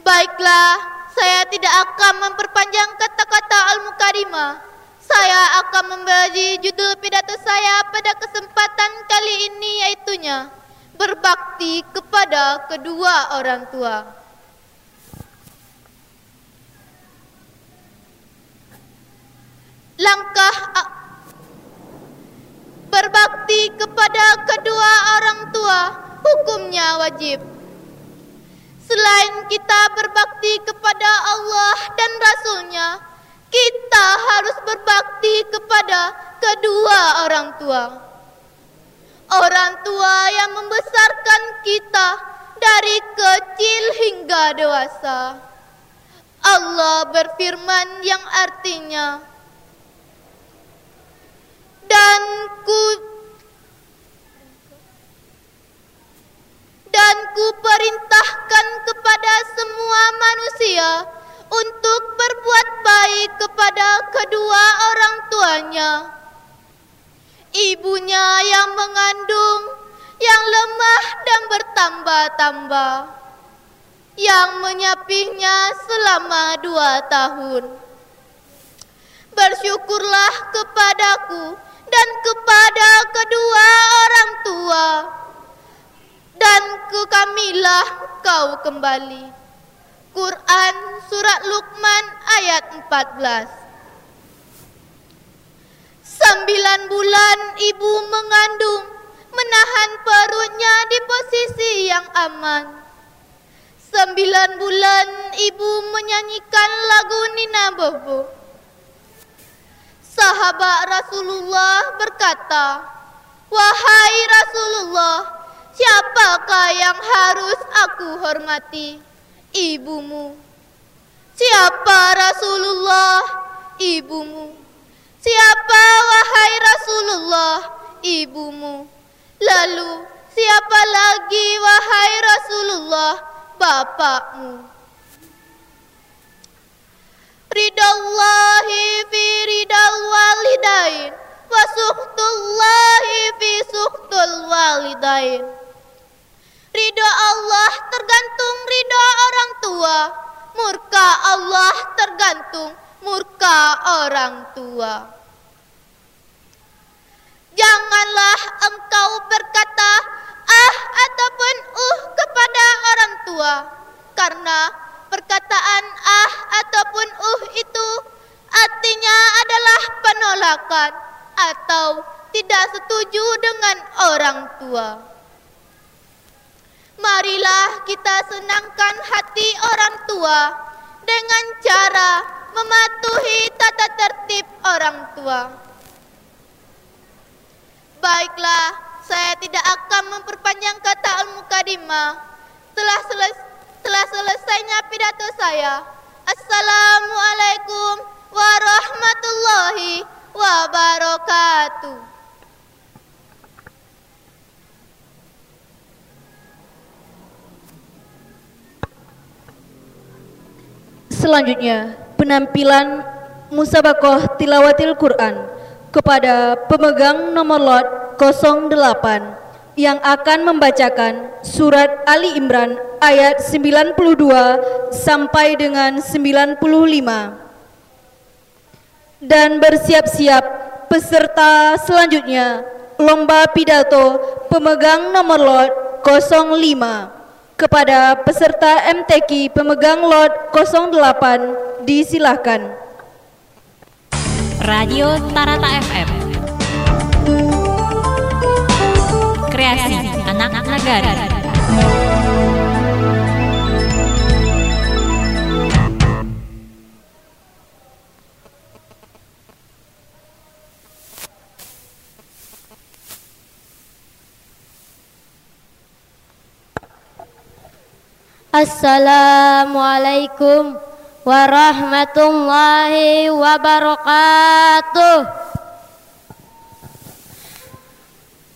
Baiklah, saya tidak akan memperpanjang kata-kata Al-Mukarimah saya akan memberi judul pidato saya pada kesempatan kali ini yaitunya berbakti kepada kedua orang tua. Langkah berbakti kepada kedua orang tua hukumnya wajib. Selain kita berbakti kepada Allah dan Rasulnya, kita harus berbakti kepada kedua orang tua. Orang tua yang membesarkan kita dari kecil hingga dewasa. Allah berfirman yang artinya dan ku dan ku perintahkan kepada semua manusia untuk berbuat baik kepada kedua orang tuanya. Ibunya yang mengandung, yang lemah dan bertambah-tambah, yang menyapihnya selama dua tahun. Bersyukurlah kepadaku dan kepada kedua orang tua, dan ke kamilah kau kembali. Quran Surat Luqman ayat 14 Sembilan bulan ibu mengandung Menahan perutnya di posisi yang aman. Sembilan bulan ibu menyanyikan lagu Nina Bobo Sahabat Rasulullah berkata Wahai Rasulullah Siapakah yang harus aku hormati? ibumu. Siapa Rasulullah? Ibumu. Siapa wahai Rasulullah? Ibumu. Lalu siapa lagi wahai Rasulullah? Bapakmu. Ridallahi fi ridal walidain wa suhtullahi fi suhtul walidain. Ridho Allah tergantung ridho orang tua. Murka Allah tergantung murka orang tua. Janganlah engkau berkata ah ataupun uh kepada orang tua. Karena perkataan ah ataupun uh itu artinya adalah penolakan atau tidak setuju dengan orang tua. Marilah kita senangkan hati orang tua dengan cara mematuhi tata tertib orang tua. Baiklah, saya tidak akan memperpanjang kata Al-Mukadimah. Telah, seles telah selesainya pidato saya. Assalamualaikum warahmatullahi wabarakatuh. Selanjutnya, penampilan Musabakoh Tilawatil Quran kepada pemegang nomor lot 08 yang akan membacakan surat Ali Imran ayat 92 sampai dengan 95 dan bersiap-siap peserta selanjutnya lomba pidato pemegang nomor lot 05 Kepada peserta MTQ pemegang lot 08 disilahkan. Radio Tarata FM. Kreasi anak negara. Assalamualaikum warahmatullahi wabarakatuh.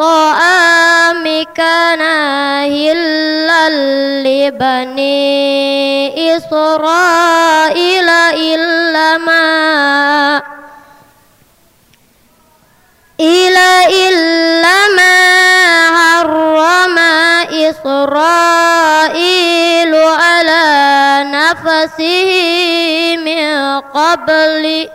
طعامك كان لبني إسرائيل إلا ما إلا إلا ما حرم إسرائيل على نفسه من قبل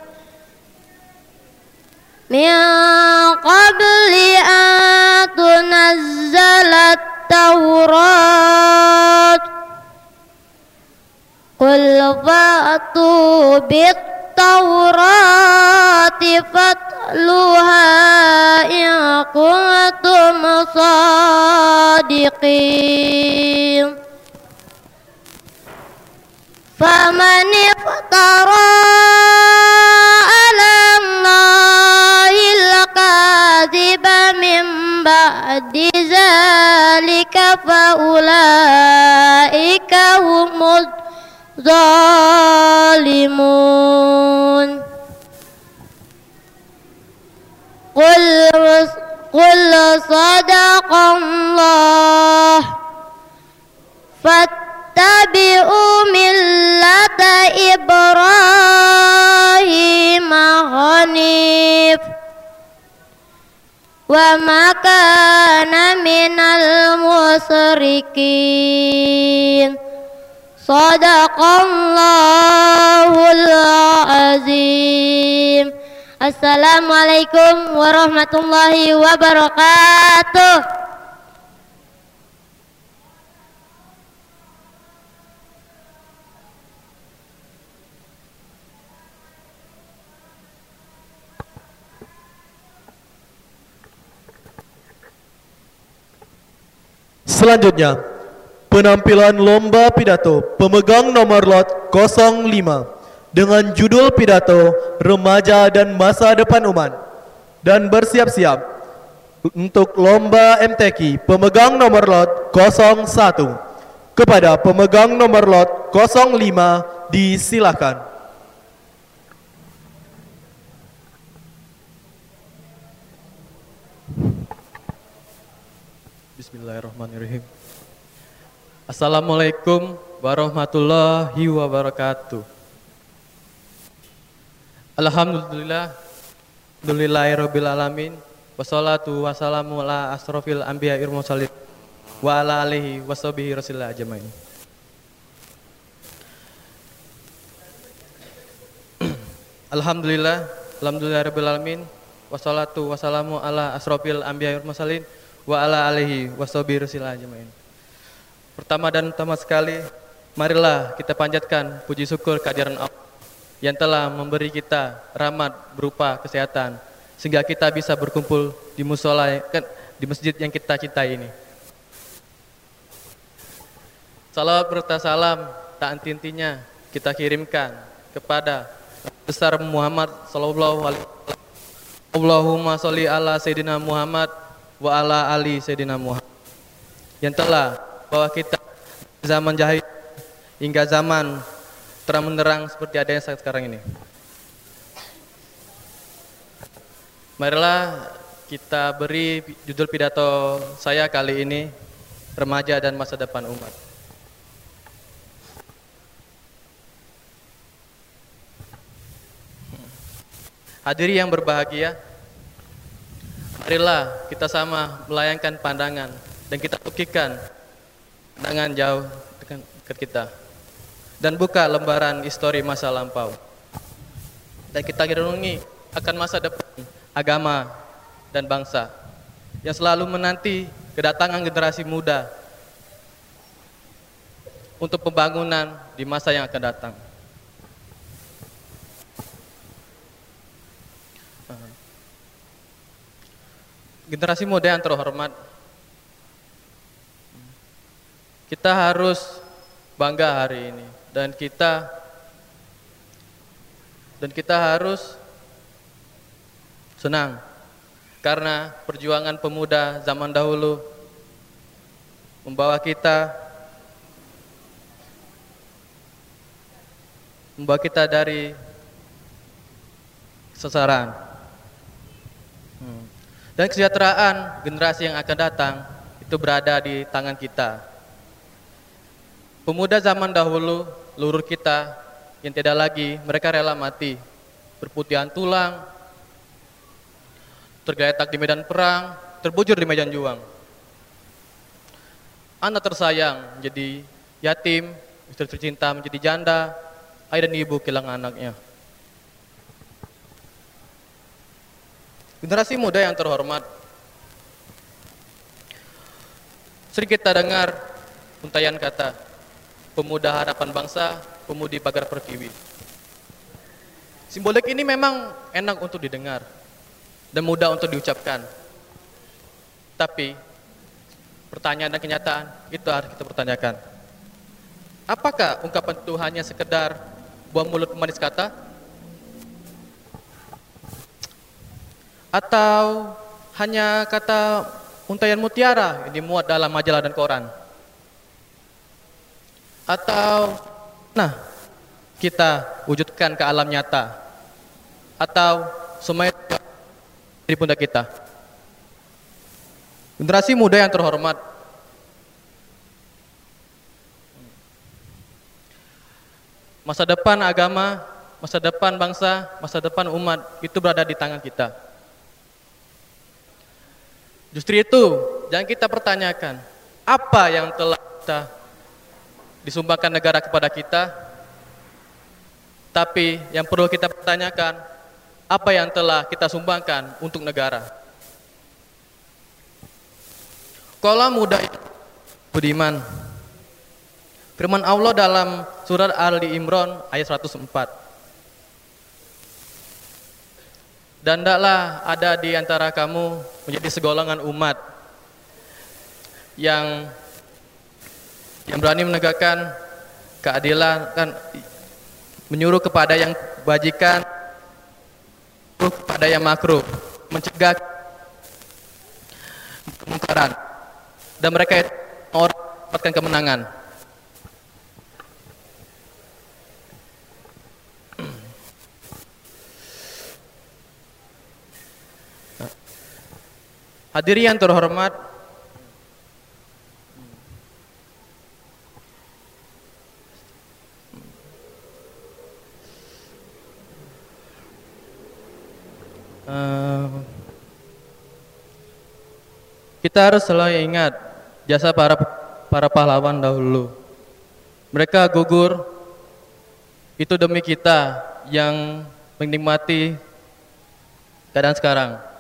أن تنزل التوراة. قل فأتوا بالتوراة فاتلوها إن كنتم صادقين. فمن افترى من بعد ذلك فأولئك هم الظالمون. قل قل صدق الله. فاتبعوا ملة إبراهيم حنيف. wa makana minal musrikin sadaqallahul azim. Assalamualaikum warahmatullahi wabarakatuh. Selanjutnya, penampilan lomba pidato pemegang nomor lot 05 dengan judul pidato Remaja dan Masa Depan Umat dan bersiap-siap untuk lomba MTQ pemegang nomor lot 01 kepada pemegang nomor lot 05 disilakan. Bismillahirrahmanirrahim. Assalamualaikum warahmatullahi wabarakatuh. Alhamdulillah, Alhamdulillahirabbil alamin. Wassalatu wassalamu ala asrofil anbiya mursalin wa ala alihi washabihi rasulillah ajmain. (clears throat) Alhamdulillah, alhamdulillahirabbil alamin. Wassalatu wassalamu ala asrofil anbiya mursalin wa ala alihi washabihi rasulillah ajmain. Pertama dan utama sekali, marilah kita panjatkan puji syukur kehadiran Allah yang telah memberi kita rahmat berupa kesehatan sehingga kita bisa berkumpul di musola di masjid yang kita cintai ini. Salawat berta salam tak henti-hentinya kita kirimkan kepada besar Muhammad sallallahu alaihi wasallam. Allahumma sholli ala sayyidina Muhammad wa ala ali sayyidina Muhammad. Yang telah bahwa kita zaman jahil hingga zaman terang menerang seperti ada yang saat sekarang ini. Marilah kita beri judul pidato saya kali ini remaja dan masa depan umat. Hadiri yang berbahagia, marilah kita sama melayangkan pandangan dan kita tukikan pandangan jauh dekat kita dan buka lembaran histori masa lampau dan kita renungi akan masa depan agama dan bangsa yang selalu menanti kedatangan generasi muda untuk pembangunan di masa yang akan datang. Generasi muda yang terhormat, kita harus bangga hari ini dan kita dan kita harus senang karena perjuangan pemuda zaman dahulu membawa kita membawa kita dari sasaran hmm. Dan kesejahteraan generasi yang akan datang itu berada di tangan kita. Pemuda zaman dahulu lurur kita yang tidak lagi mereka rela mati berputihan tulang tergeletak di medan perang terbujur di medan juang. Anak tersayang jadi yatim istri tercinta menjadi janda ayah dan ibu kehilangan anaknya generasi muda yang terhormat sering kita dengar untayan kata pemuda harapan bangsa pemudi pagar pertiwi. Simbolik ini memang enak untuk didengar dan mudah untuk diucapkan. Tapi pertanyaan dan kenyataan itu harus kita pertanyakan. Apakah ungkapan itu hanya sekedar buah mulut manis kata? Atau hanya kata untayan mutiara yang dimuat dalam majalah dan koran? Atau Nah, kita wujudkan ke alam nyata atau semua di pundak kita. Generasi muda yang terhormat, masa depan agama, masa depan bangsa, masa depan umat itu berada di tangan kita. Justru itu, jangan kita pertanyakan apa yang telah kita disumbangkan negara kepada kita. Tapi yang perlu kita pertanyakan, apa yang telah kita sumbangkan untuk negara? Kalau muda budiman. Firman Allah dalam surat Ali Imran ayat 104. Dan tidaklah ada di antara kamu menjadi segolongan umat yang yang berani menegakkan keadilan kan menyuruh kepada yang bajikan kepada yang makruh mencegah kemungkaran. Dan mereka orang mendapatkan kemenangan Hadirin yang terhormat Uh, kita harus selalu ingat jasa para para pahlawan dahulu. Mereka gugur itu demi kita yang menikmati keadaan sekarang.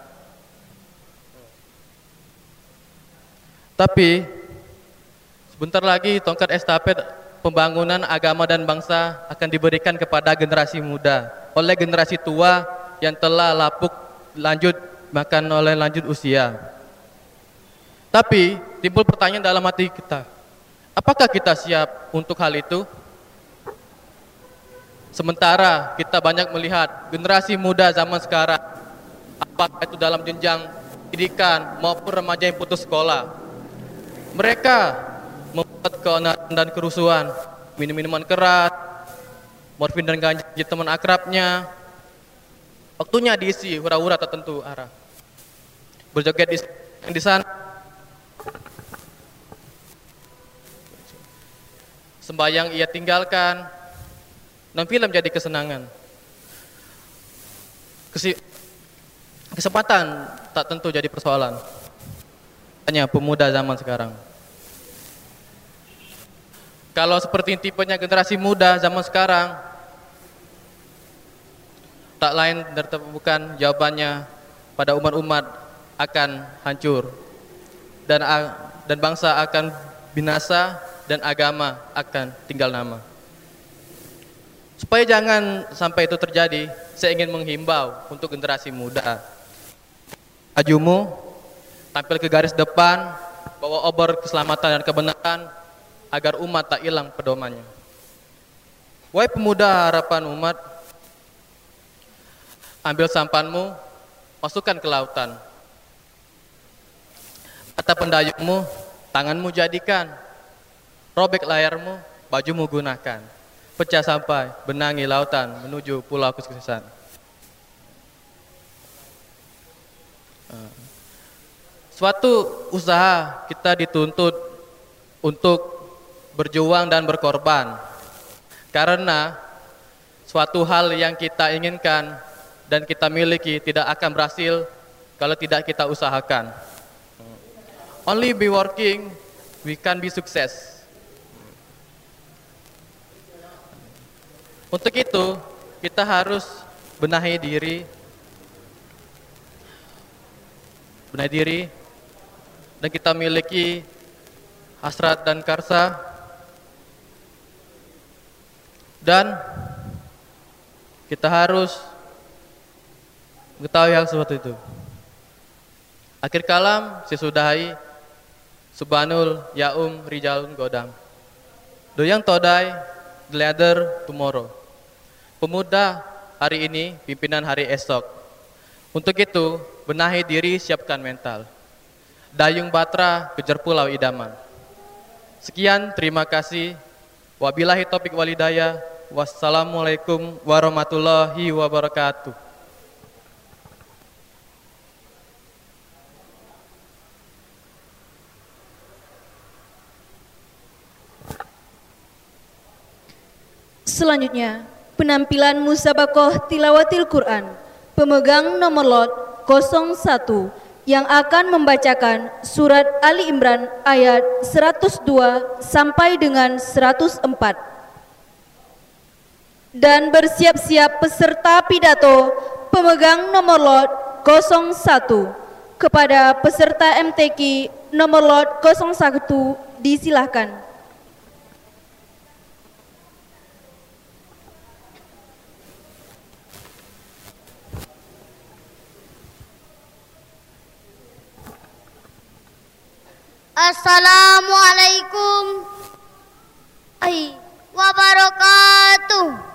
Tapi sebentar lagi tongkat estafet pembangunan agama dan bangsa akan diberikan kepada generasi muda oleh generasi tua yang telah lapuk lanjut makan oleh lanjut usia. Tapi timbul pertanyaan dalam hati kita, apakah kita siap untuk hal itu? Sementara kita banyak melihat generasi muda zaman sekarang, apakah itu dalam jenjang pendidikan maupun remaja yang putus sekolah, mereka membuat keonaran dan kerusuhan, minum-minuman keras, morfin dan ganja teman akrabnya, Waktunya diisi hura-hura tertentu arah. Berjoget di, di sana. Sembayang ia tinggalkan. Dan film jadi kesenangan. kesi- kesempatan tak tentu jadi persoalan. Hanya pemuda zaman sekarang. Kalau seperti tipenya generasi muda zaman sekarang, tak lain dan bukan jawabannya pada umat-umat akan hancur dan dan bangsa akan binasa dan agama akan tinggal nama. Supaya jangan sampai itu terjadi, saya ingin menghimbau untuk generasi muda. Ajumu tampil ke garis depan, bawa obor keselamatan dan kebenaran agar umat tak hilang pedomannya. Wahai pemuda harapan umat, ambil sampanmu, masukkan ke lautan. Kata pendayungmu, tanganmu jadikan. Robek layarmu, bajumu gunakan. Pecah sampai, benangi lautan menuju pulau kesuksesan. Suatu usaha kita dituntut untuk berjuang dan berkorban. Karena suatu hal yang kita inginkan dan kita miliki tidak akan berhasil kalau tidak kita usahakan. Only be working, we can be sukses. Untuk itu, kita harus benahi diri, benahi diri, dan kita miliki hasrat dan karsa, dan kita harus mengetahui hal seperti itu. Akhir kalam, sesudahi, subhanul yaum rijalun godam. Doyang todai, the leader tomorrow. Pemuda hari ini, pimpinan hari esok. Untuk itu, benahi diri, siapkan mental. Dayung Batra, kejar pulau idaman. Sekian, terima kasih. Wabillahi topik walidaya. Wassalamualaikum warahmatullahi wabarakatuh. Selanjutnya, penampilan Musabakoh Tilawatil Quran, pemegang nomor lot 01 yang akan membacakan surat Ali Imran ayat 102 sampai dengan 104. Dan bersiap-siap peserta pidato pemegang nomor lot 01 kepada peserta MTQ nomor lot 01 disilahkan. Assalamualaikum ay, wabarakatuh.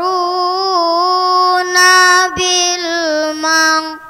ويأمرون بالمعروف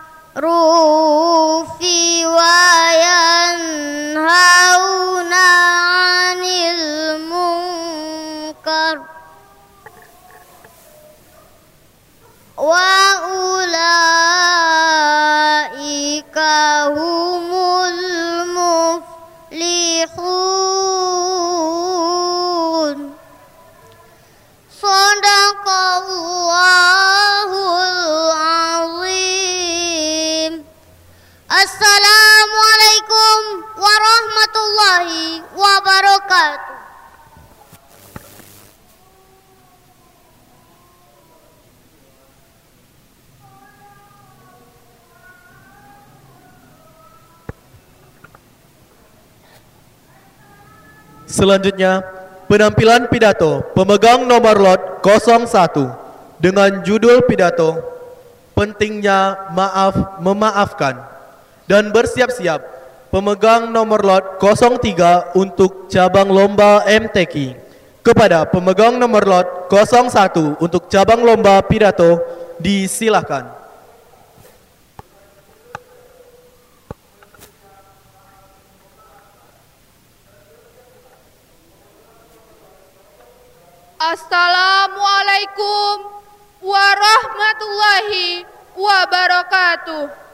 Selanjutnya, penampilan pidato pemegang nomor lot 01 dengan judul pidato Pentingnya Maaf Memaafkan dan bersiap-siap pemegang nomor lot 03 untuk cabang lomba MTQ kepada pemegang nomor lot 01 untuk cabang lomba pidato disilahkan. Assalamualaikum warahmatullahi wabarakatuh.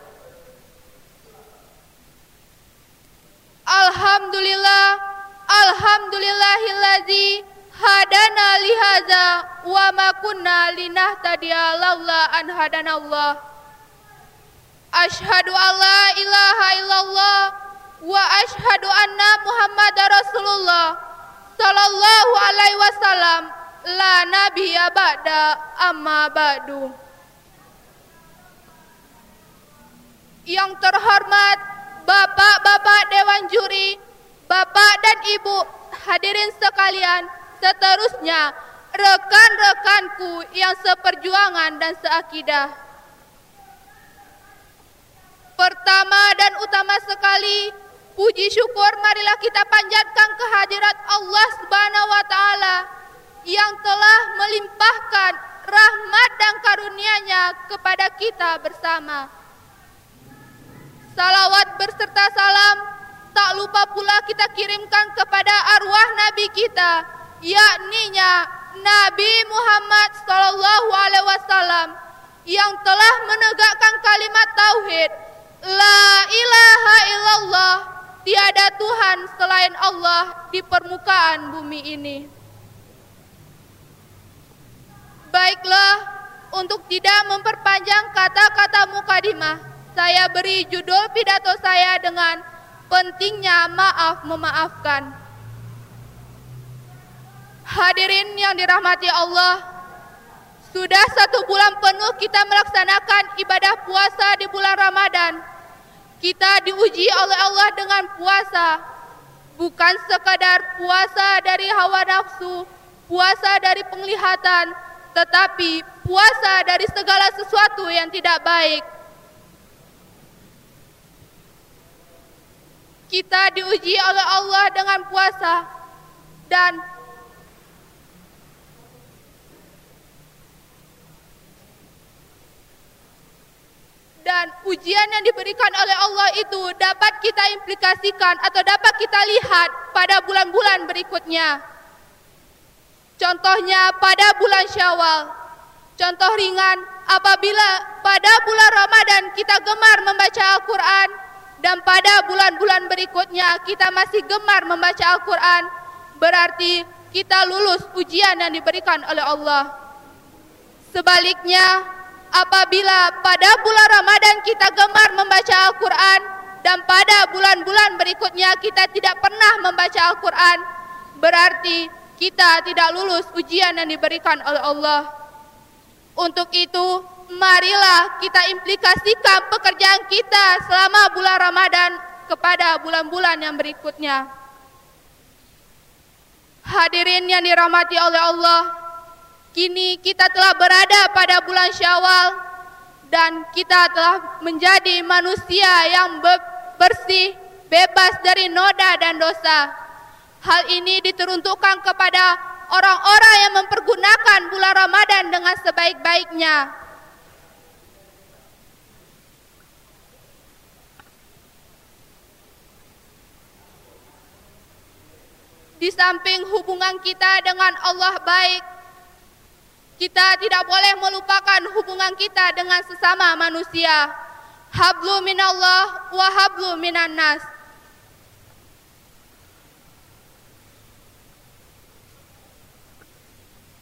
Alhamdulillah, alhamdulillahillazi hadana lihaza wa ma kunna linahtadiya laula an hadanallah. Ashhadu an la ilaha illallah wa ashhadu anna Muhammadar Rasulullah sallallahu alaihi wasallam la nabiyya ba'da amma ba'du. Yang terhormat Bapak-bapak Dewan Juri, Bapak dan Ibu hadirin sekalian, seterusnya rekan-rekanku yang seperjuangan dan seakidah. Pertama dan utama sekali, puji syukur marilah kita panjatkan kehadirat Allah Subhanahu wa taala yang telah melimpahkan rahmat dan karunia-Nya kepada kita bersama. Salawat berserta salam. Tak lupa pula kita kirimkan kepada arwah Nabi kita, yakninya Nabi Muhammad sallallahu alaihi wasallam yang telah menegakkan kalimat tauhid La ilaha illallah Tiada Tuhan selain Allah di permukaan bumi ini. Baiklah, untuk tidak memperpanjang kata-kata mukadimah, saya beri judul pidato saya dengan pentingnya maaf memaafkan. Hadirin yang dirahmati Allah, sudah satu bulan penuh kita melaksanakan ibadah puasa di bulan Ramadan. Kita diuji oleh Allah dengan puasa, bukan sekadar puasa dari hawa nafsu, puasa dari penglihatan, tetapi puasa dari segala sesuatu yang tidak baik. Kita diuji oleh Allah dengan puasa dan dan ujian yang diberikan oleh Allah itu dapat kita implikasikan atau dapat kita lihat pada bulan-bulan berikutnya. Contohnya pada bulan Syawal. Contoh ringan, apabila pada bulan Ramadan kita gemar membaca Al-Quran dan pada bulan-bulan berikutnya kita masih gemar membaca Al-Quran, berarti kita lulus ujian yang diberikan oleh Allah. Sebaliknya, apabila pada bulan Ramadan kita gemar membaca Al-Quran dan pada bulan-bulan berikutnya kita tidak pernah membaca Al-Quran, berarti kita tidak lulus ujian yang diberikan oleh Allah. Untuk itu, marilah kita implikasikan pekerjaan kita selama bulan Ramadan kepada bulan-bulan yang berikutnya. Hadirin yang dirahmati oleh Allah, kini kita telah berada pada bulan Syawal dan kita telah menjadi manusia yang bersih, bebas dari noda dan dosa. Hal ini diteruntukkan kepada orang-orang yang mempergunakan bulan Ramadan dengan sebaik-baiknya. Di samping hubungan kita dengan Allah baik, kita tidak boleh melupakan hubungan kita dengan sesama manusia. Hablu minallah wa hablu minan nas.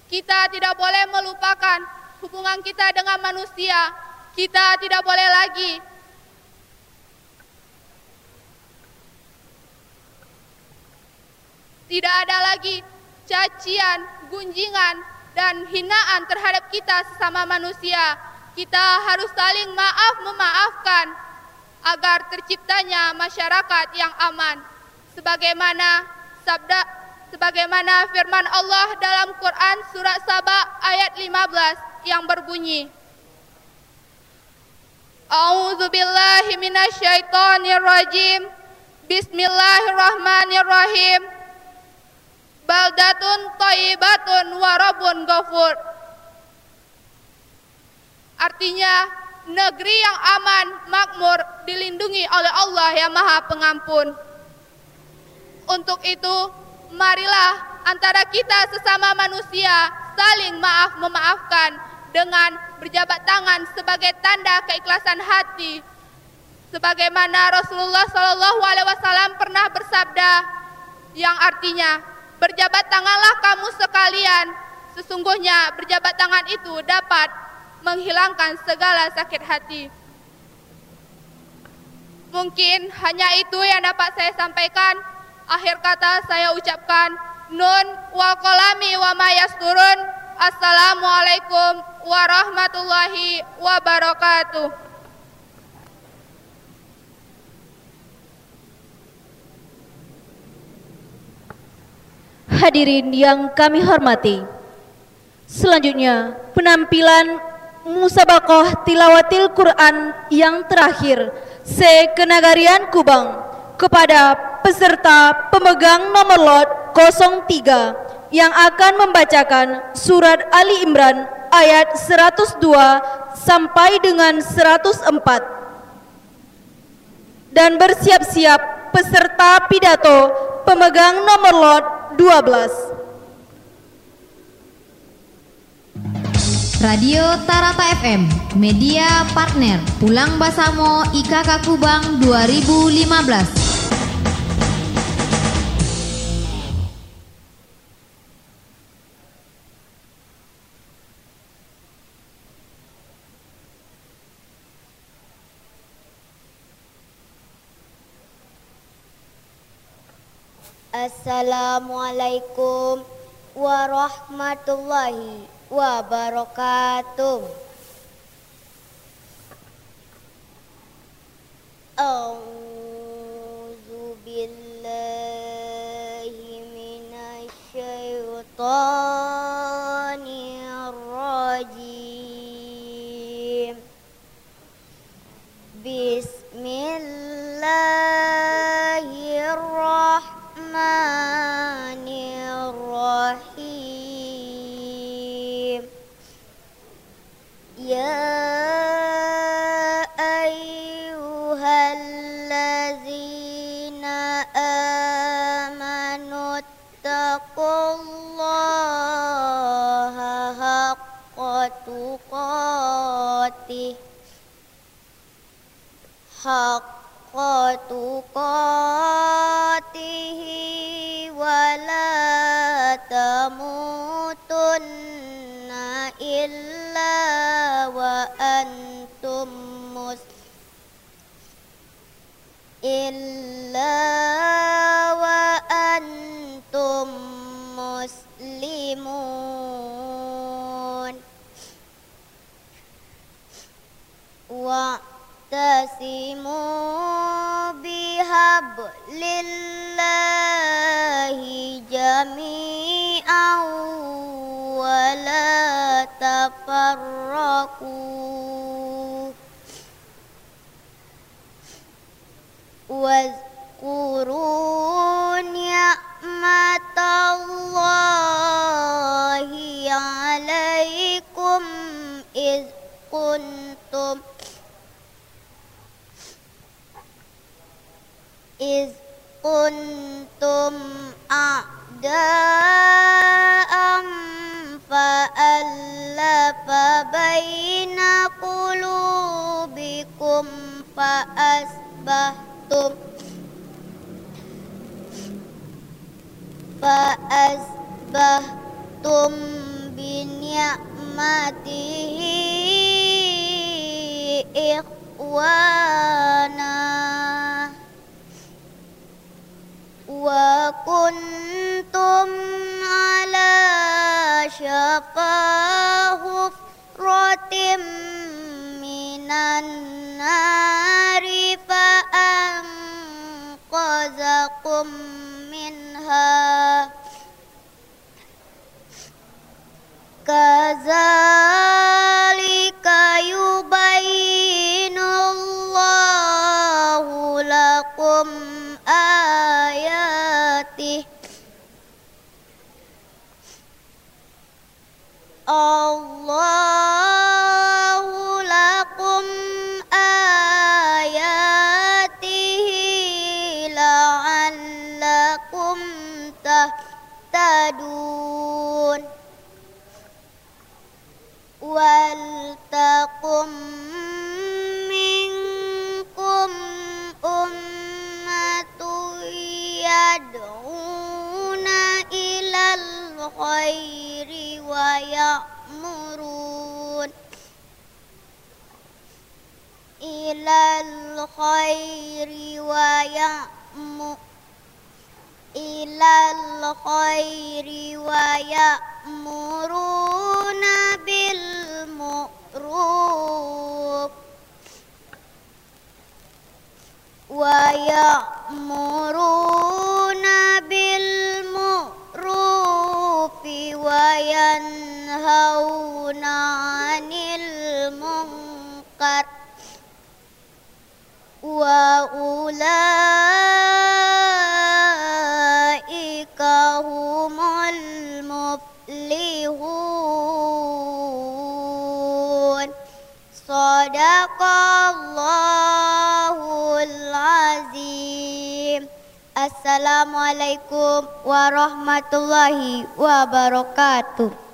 Kita tidak boleh melupakan hubungan kita dengan manusia. Kita tidak boleh lagi tidak ada lagi cacian, gunjingan, dan hinaan terhadap kita sesama manusia. Kita harus saling maaf memaafkan agar terciptanya masyarakat yang aman. Sebagaimana sabda sebagaimana firman Allah dalam Quran surat Saba ayat 15 yang berbunyi A'udzu billahi minasyaitonir rajim Bismillahirrahmanirrahim Baldatun thayyibatun wa rabbun ghafur Artinya negeri yang aman, makmur, dilindungi oleh Allah yang Maha Pengampun. Untuk itu, marilah antara kita sesama manusia saling maaf memaafkan dengan berjabat tangan sebagai tanda keikhlasan hati. Sebagaimana Rasulullah Wasallam pernah bersabda, yang artinya berjabat tanganlah kamu sekalian. Sesungguhnya berjabat tangan itu dapat menghilangkan segala sakit hati. Mungkin hanya itu yang dapat saya sampaikan. Akhir kata saya ucapkan nun wa kolami wa mayasturun. Assalamualaikum warahmatullahi wabarakatuh. Hadirin yang kami hormati. Selanjutnya, penampilan musabakoh tilawatil Quran yang terakhir se-Kenagarian Kubang kepada peserta pemegang nomor lot 03 yang akan membacakan surat Ali Imran ayat 102 sampai dengan 104 dan bersiap-siap peserta pidato pemegang nomor lot 12. Radio Tarata FM, media partner Pulang Basamo IKK Kubang 2015. Assalamualaikum warahmatullahi wabarakatuh. A'udzu billahi minasy syaithanir rajim. Bismillahirrahmanirrahim. Ya ayyuhallazina amanu taqullaha haqqa tuqatih haqqa tuqatihi wa la tamutunna illa wa antum mus illa wa antum muslimun واعتصموا بحبل الله جميعا ولا تفرقوا. واذكروا نعمة الله عليكم إذ كنتم إذ كنتم أعداء فألف بين قلوبكم فأصبحتم فأصبحتم بنعمته إخوانا وكنتم على شفا حفرة من النار فأنقذكم منها. كذلك يبين الله لكم آياته لعلكم تهتدون. ولتقم منكم أمة يدعون الخير ويأمرون إلى الخير ويأمرون إلى الخير ويأمرون بالمعروف ويأمرون بالمعروف وأولئك هم المفلحون. صدق الله العظيم. السلام عليكم ورحمة الله وبركاته.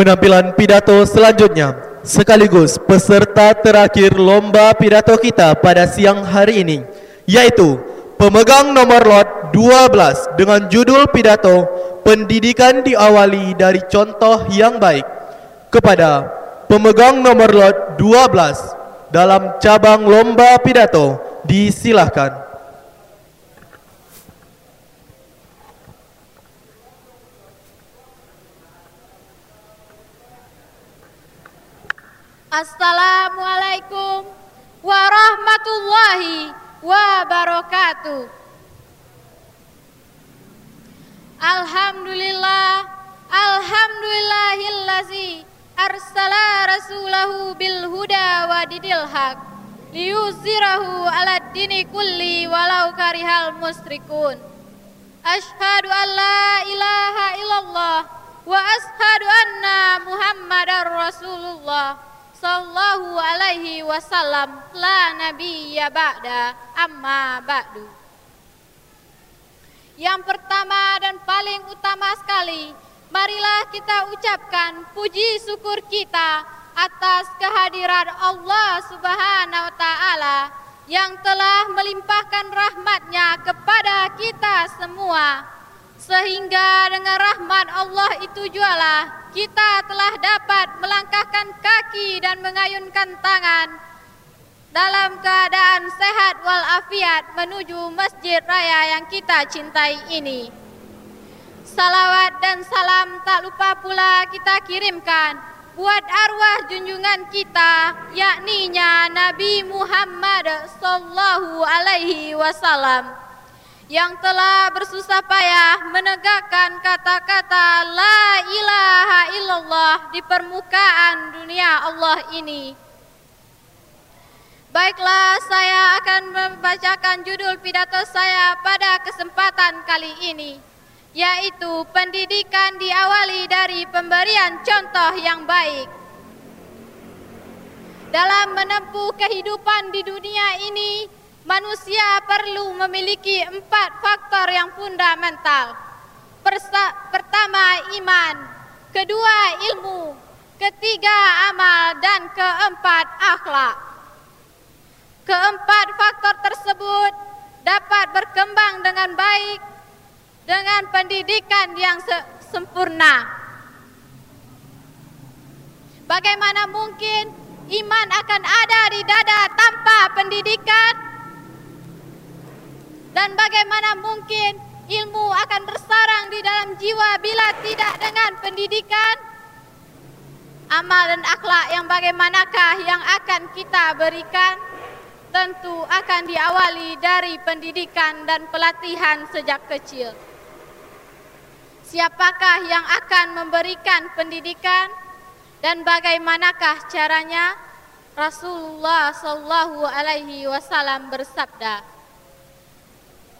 Penampilan pidato selanjutnya sekaligus peserta terakhir lomba pidato kita pada siang hari ini yaitu pemegang nomor lot 12 dengan judul pidato Pendidikan diawali dari contoh yang baik kepada pemegang nomor lot 12 dalam cabang lomba pidato disilahkan. Assalamualaikum warahmatullahi wabarakatuh. Alhamdulillah, alhamdulillahillazi arsala rasulahu bil huda wa didil haq liyuzirahu ala dini kulli walau karihal musrikun. Ashhadu an la ilaha illallah wa ashhadu anna muhammadar rasulullah sallallahu alaihi wasallam la nabiyya ba'da amma ba'du. Yang pertama dan paling utama sekali, marilah kita ucapkan puji syukur kita atas kehadiran Allah Subhanahu wa taala yang telah melimpahkan rahmatnya kepada kita semua sehingga dengan rahmat Allah itu jualah kita telah dapat melangkahkan kaki dan mengayunkan tangan dalam keadaan sehat walafiat menuju masjid raya yang kita cintai ini. Salawat dan salam tak lupa pula kita kirimkan buat arwah junjungan kita yakninya Nabi Muhammad sallallahu alaihi wasallam yang telah bersusah payah menegakkan kata-kata La ilaha illallah di permukaan dunia Allah ini. Baiklah, saya akan membacakan judul pidato saya pada kesempatan kali ini, yaitu pendidikan diawali dari pemberian contoh yang baik. Dalam menempuh kehidupan di dunia ini, manusia perlu memiliki empat faktor yang fundamental. Persa, pertama iman, kedua ilmu, ketiga amal dan keempat akhlak. Keempat faktor tersebut dapat berkembang dengan baik dengan pendidikan yang se sempurna. Bagaimana mungkin iman akan ada di dada tanpa pendidikan? Dan bagaimana mungkin ilmu akan bersarang di dalam jiwa bila tidak dengan pendidikan? Amal dan akhlak yang bagaimanakah yang akan kita berikan? Tentu akan diawali dari pendidikan dan pelatihan sejak kecil. Siapakah yang akan memberikan pendidikan dan bagaimanakah caranya? Rasulullah sallallahu alaihi wasallam bersabda,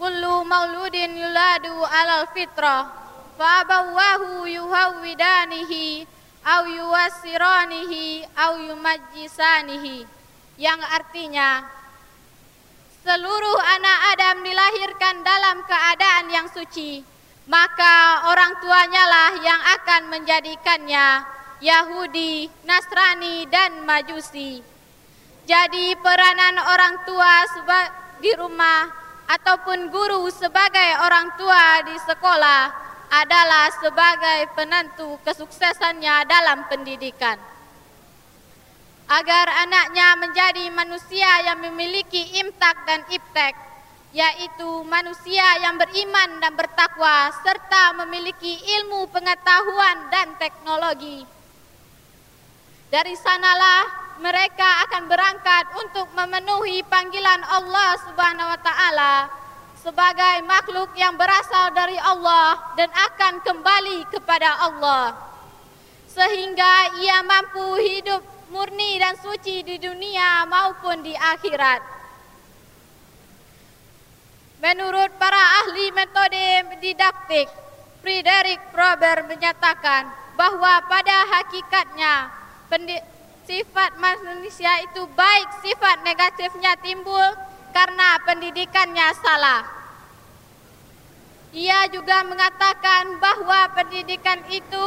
kullu mauludin yuladu alal fitrah fa abawahu yuhawwidanihi au yuwasiranihi au yumajjisanihi yang artinya seluruh anak Adam dilahirkan dalam keadaan yang suci maka orang tuanya lah yang akan menjadikannya Yahudi, Nasrani dan Majusi. Jadi peranan orang tua di rumah ataupun guru sebagai orang tua di sekolah adalah sebagai penentu kesuksesannya dalam pendidikan. Agar anaknya menjadi manusia yang memiliki imtak dan iptek, yaitu manusia yang beriman dan bertakwa serta memiliki ilmu pengetahuan dan teknologi. Dari sanalah mereka akan berangkat untuk memenuhi panggilan Allah Subhanahu wa taala sebagai makhluk yang berasal dari Allah dan akan kembali kepada Allah sehingga ia mampu hidup murni dan suci di dunia maupun di akhirat. Menurut para ahli metode didaktik, Friedrich Prober menyatakan bahwa pada hakikatnya sifat manusia itu baik, sifat negatifnya timbul karena pendidikannya salah. Ia juga mengatakan bahwa pendidikan itu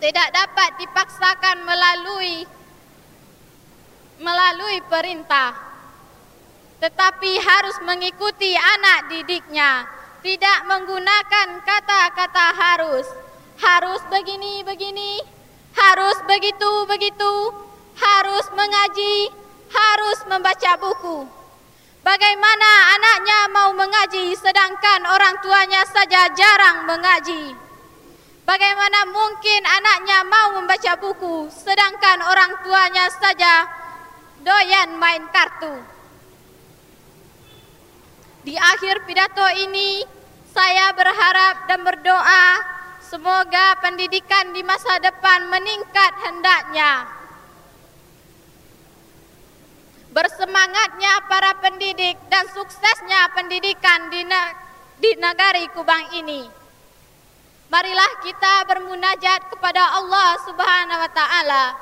tidak dapat dipaksakan melalui melalui perintah tetapi harus mengikuti anak didiknya tidak menggunakan kata-kata harus harus begini begini harus begitu begitu. Harus mengaji harus membaca buku. Bagaimana anaknya mau mengaji sedangkan orang tuanya saja jarang mengaji? Bagaimana mungkin anaknya mau membaca buku sedangkan orang tuanya saja doyan main kartu. Di akhir pidato ini saya berharap dan berdoa semoga pendidikan di masa depan meningkat hendaknya. Bersemangatnya para pendidik dan suksesnya pendidikan di, di negari Kubang ini. Marilah kita bermunajat kepada Allah Subhanahu wa taala.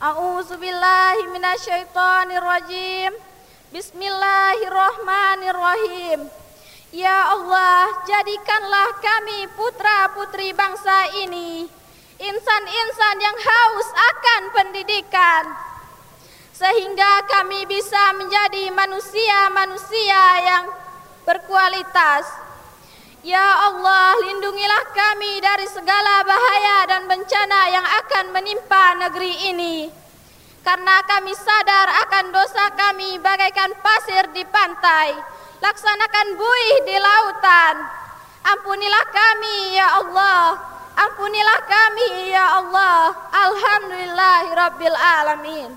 A'udzu billahi. Bismillahirrahmanirrahim. Ya Allah, jadikanlah kami putra-putri bangsa ini insan-insan yang haus akan pendidikan sehingga kami bisa menjadi manusia-manusia yang berkualitas Ya Allah, lindungilah kami dari segala bahaya dan bencana yang akan menimpa negeri ini. Karena kami sadar akan dosa kami bagaikan pasir di pantai, laksanakan buih di lautan. Ampunilah kami ya Allah, ampunilah kami ya Allah. Alhamdulillahirabbil alamin.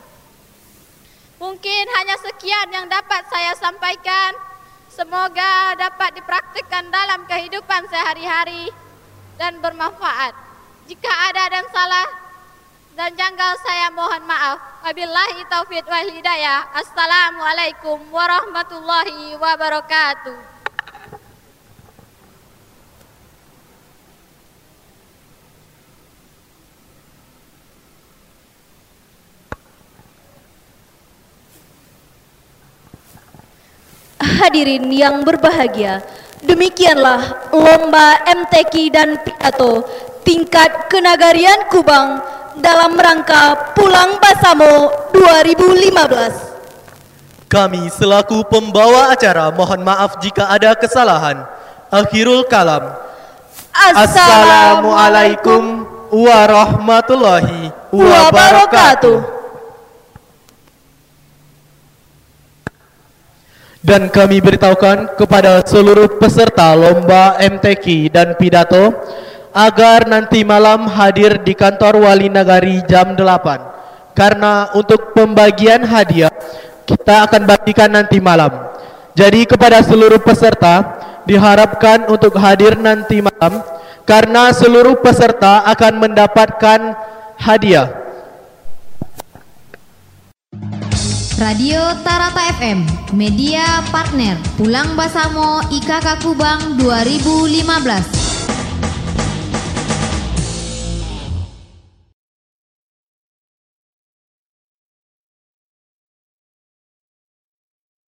Mungkin hanya sekian yang dapat saya sampaikan. Semoga dapat dipraktikkan dalam kehidupan sehari-hari dan bermanfaat. Jika ada dan salah dan janggal saya mohon maaf. Wabillahi taufiq wal hidayah. Assalamualaikum warahmatullahi wabarakatuh. Hadirin yang berbahagia, demikianlah lomba MTQ dan pidato tingkat kenagarian Kubang dalam rangka Pulang Basamo 2015. Kami selaku pembawa acara mohon maaf jika ada kesalahan. Akhirul kalam. Assalamualaikum warahmatullahi wabarakatuh. Dan kami beritahukan kepada seluruh peserta lomba MTQ dan pidato agar nanti malam hadir di kantor Wali Nagari jam 8. Karena untuk pembagian hadiah kita akan bagikan nanti malam. Jadi kepada seluruh peserta diharapkan untuk hadir nanti malam karena seluruh peserta akan mendapatkan hadiah. Radio Tarata FM, media partner Pulang Basamo IKK Kubang 2015.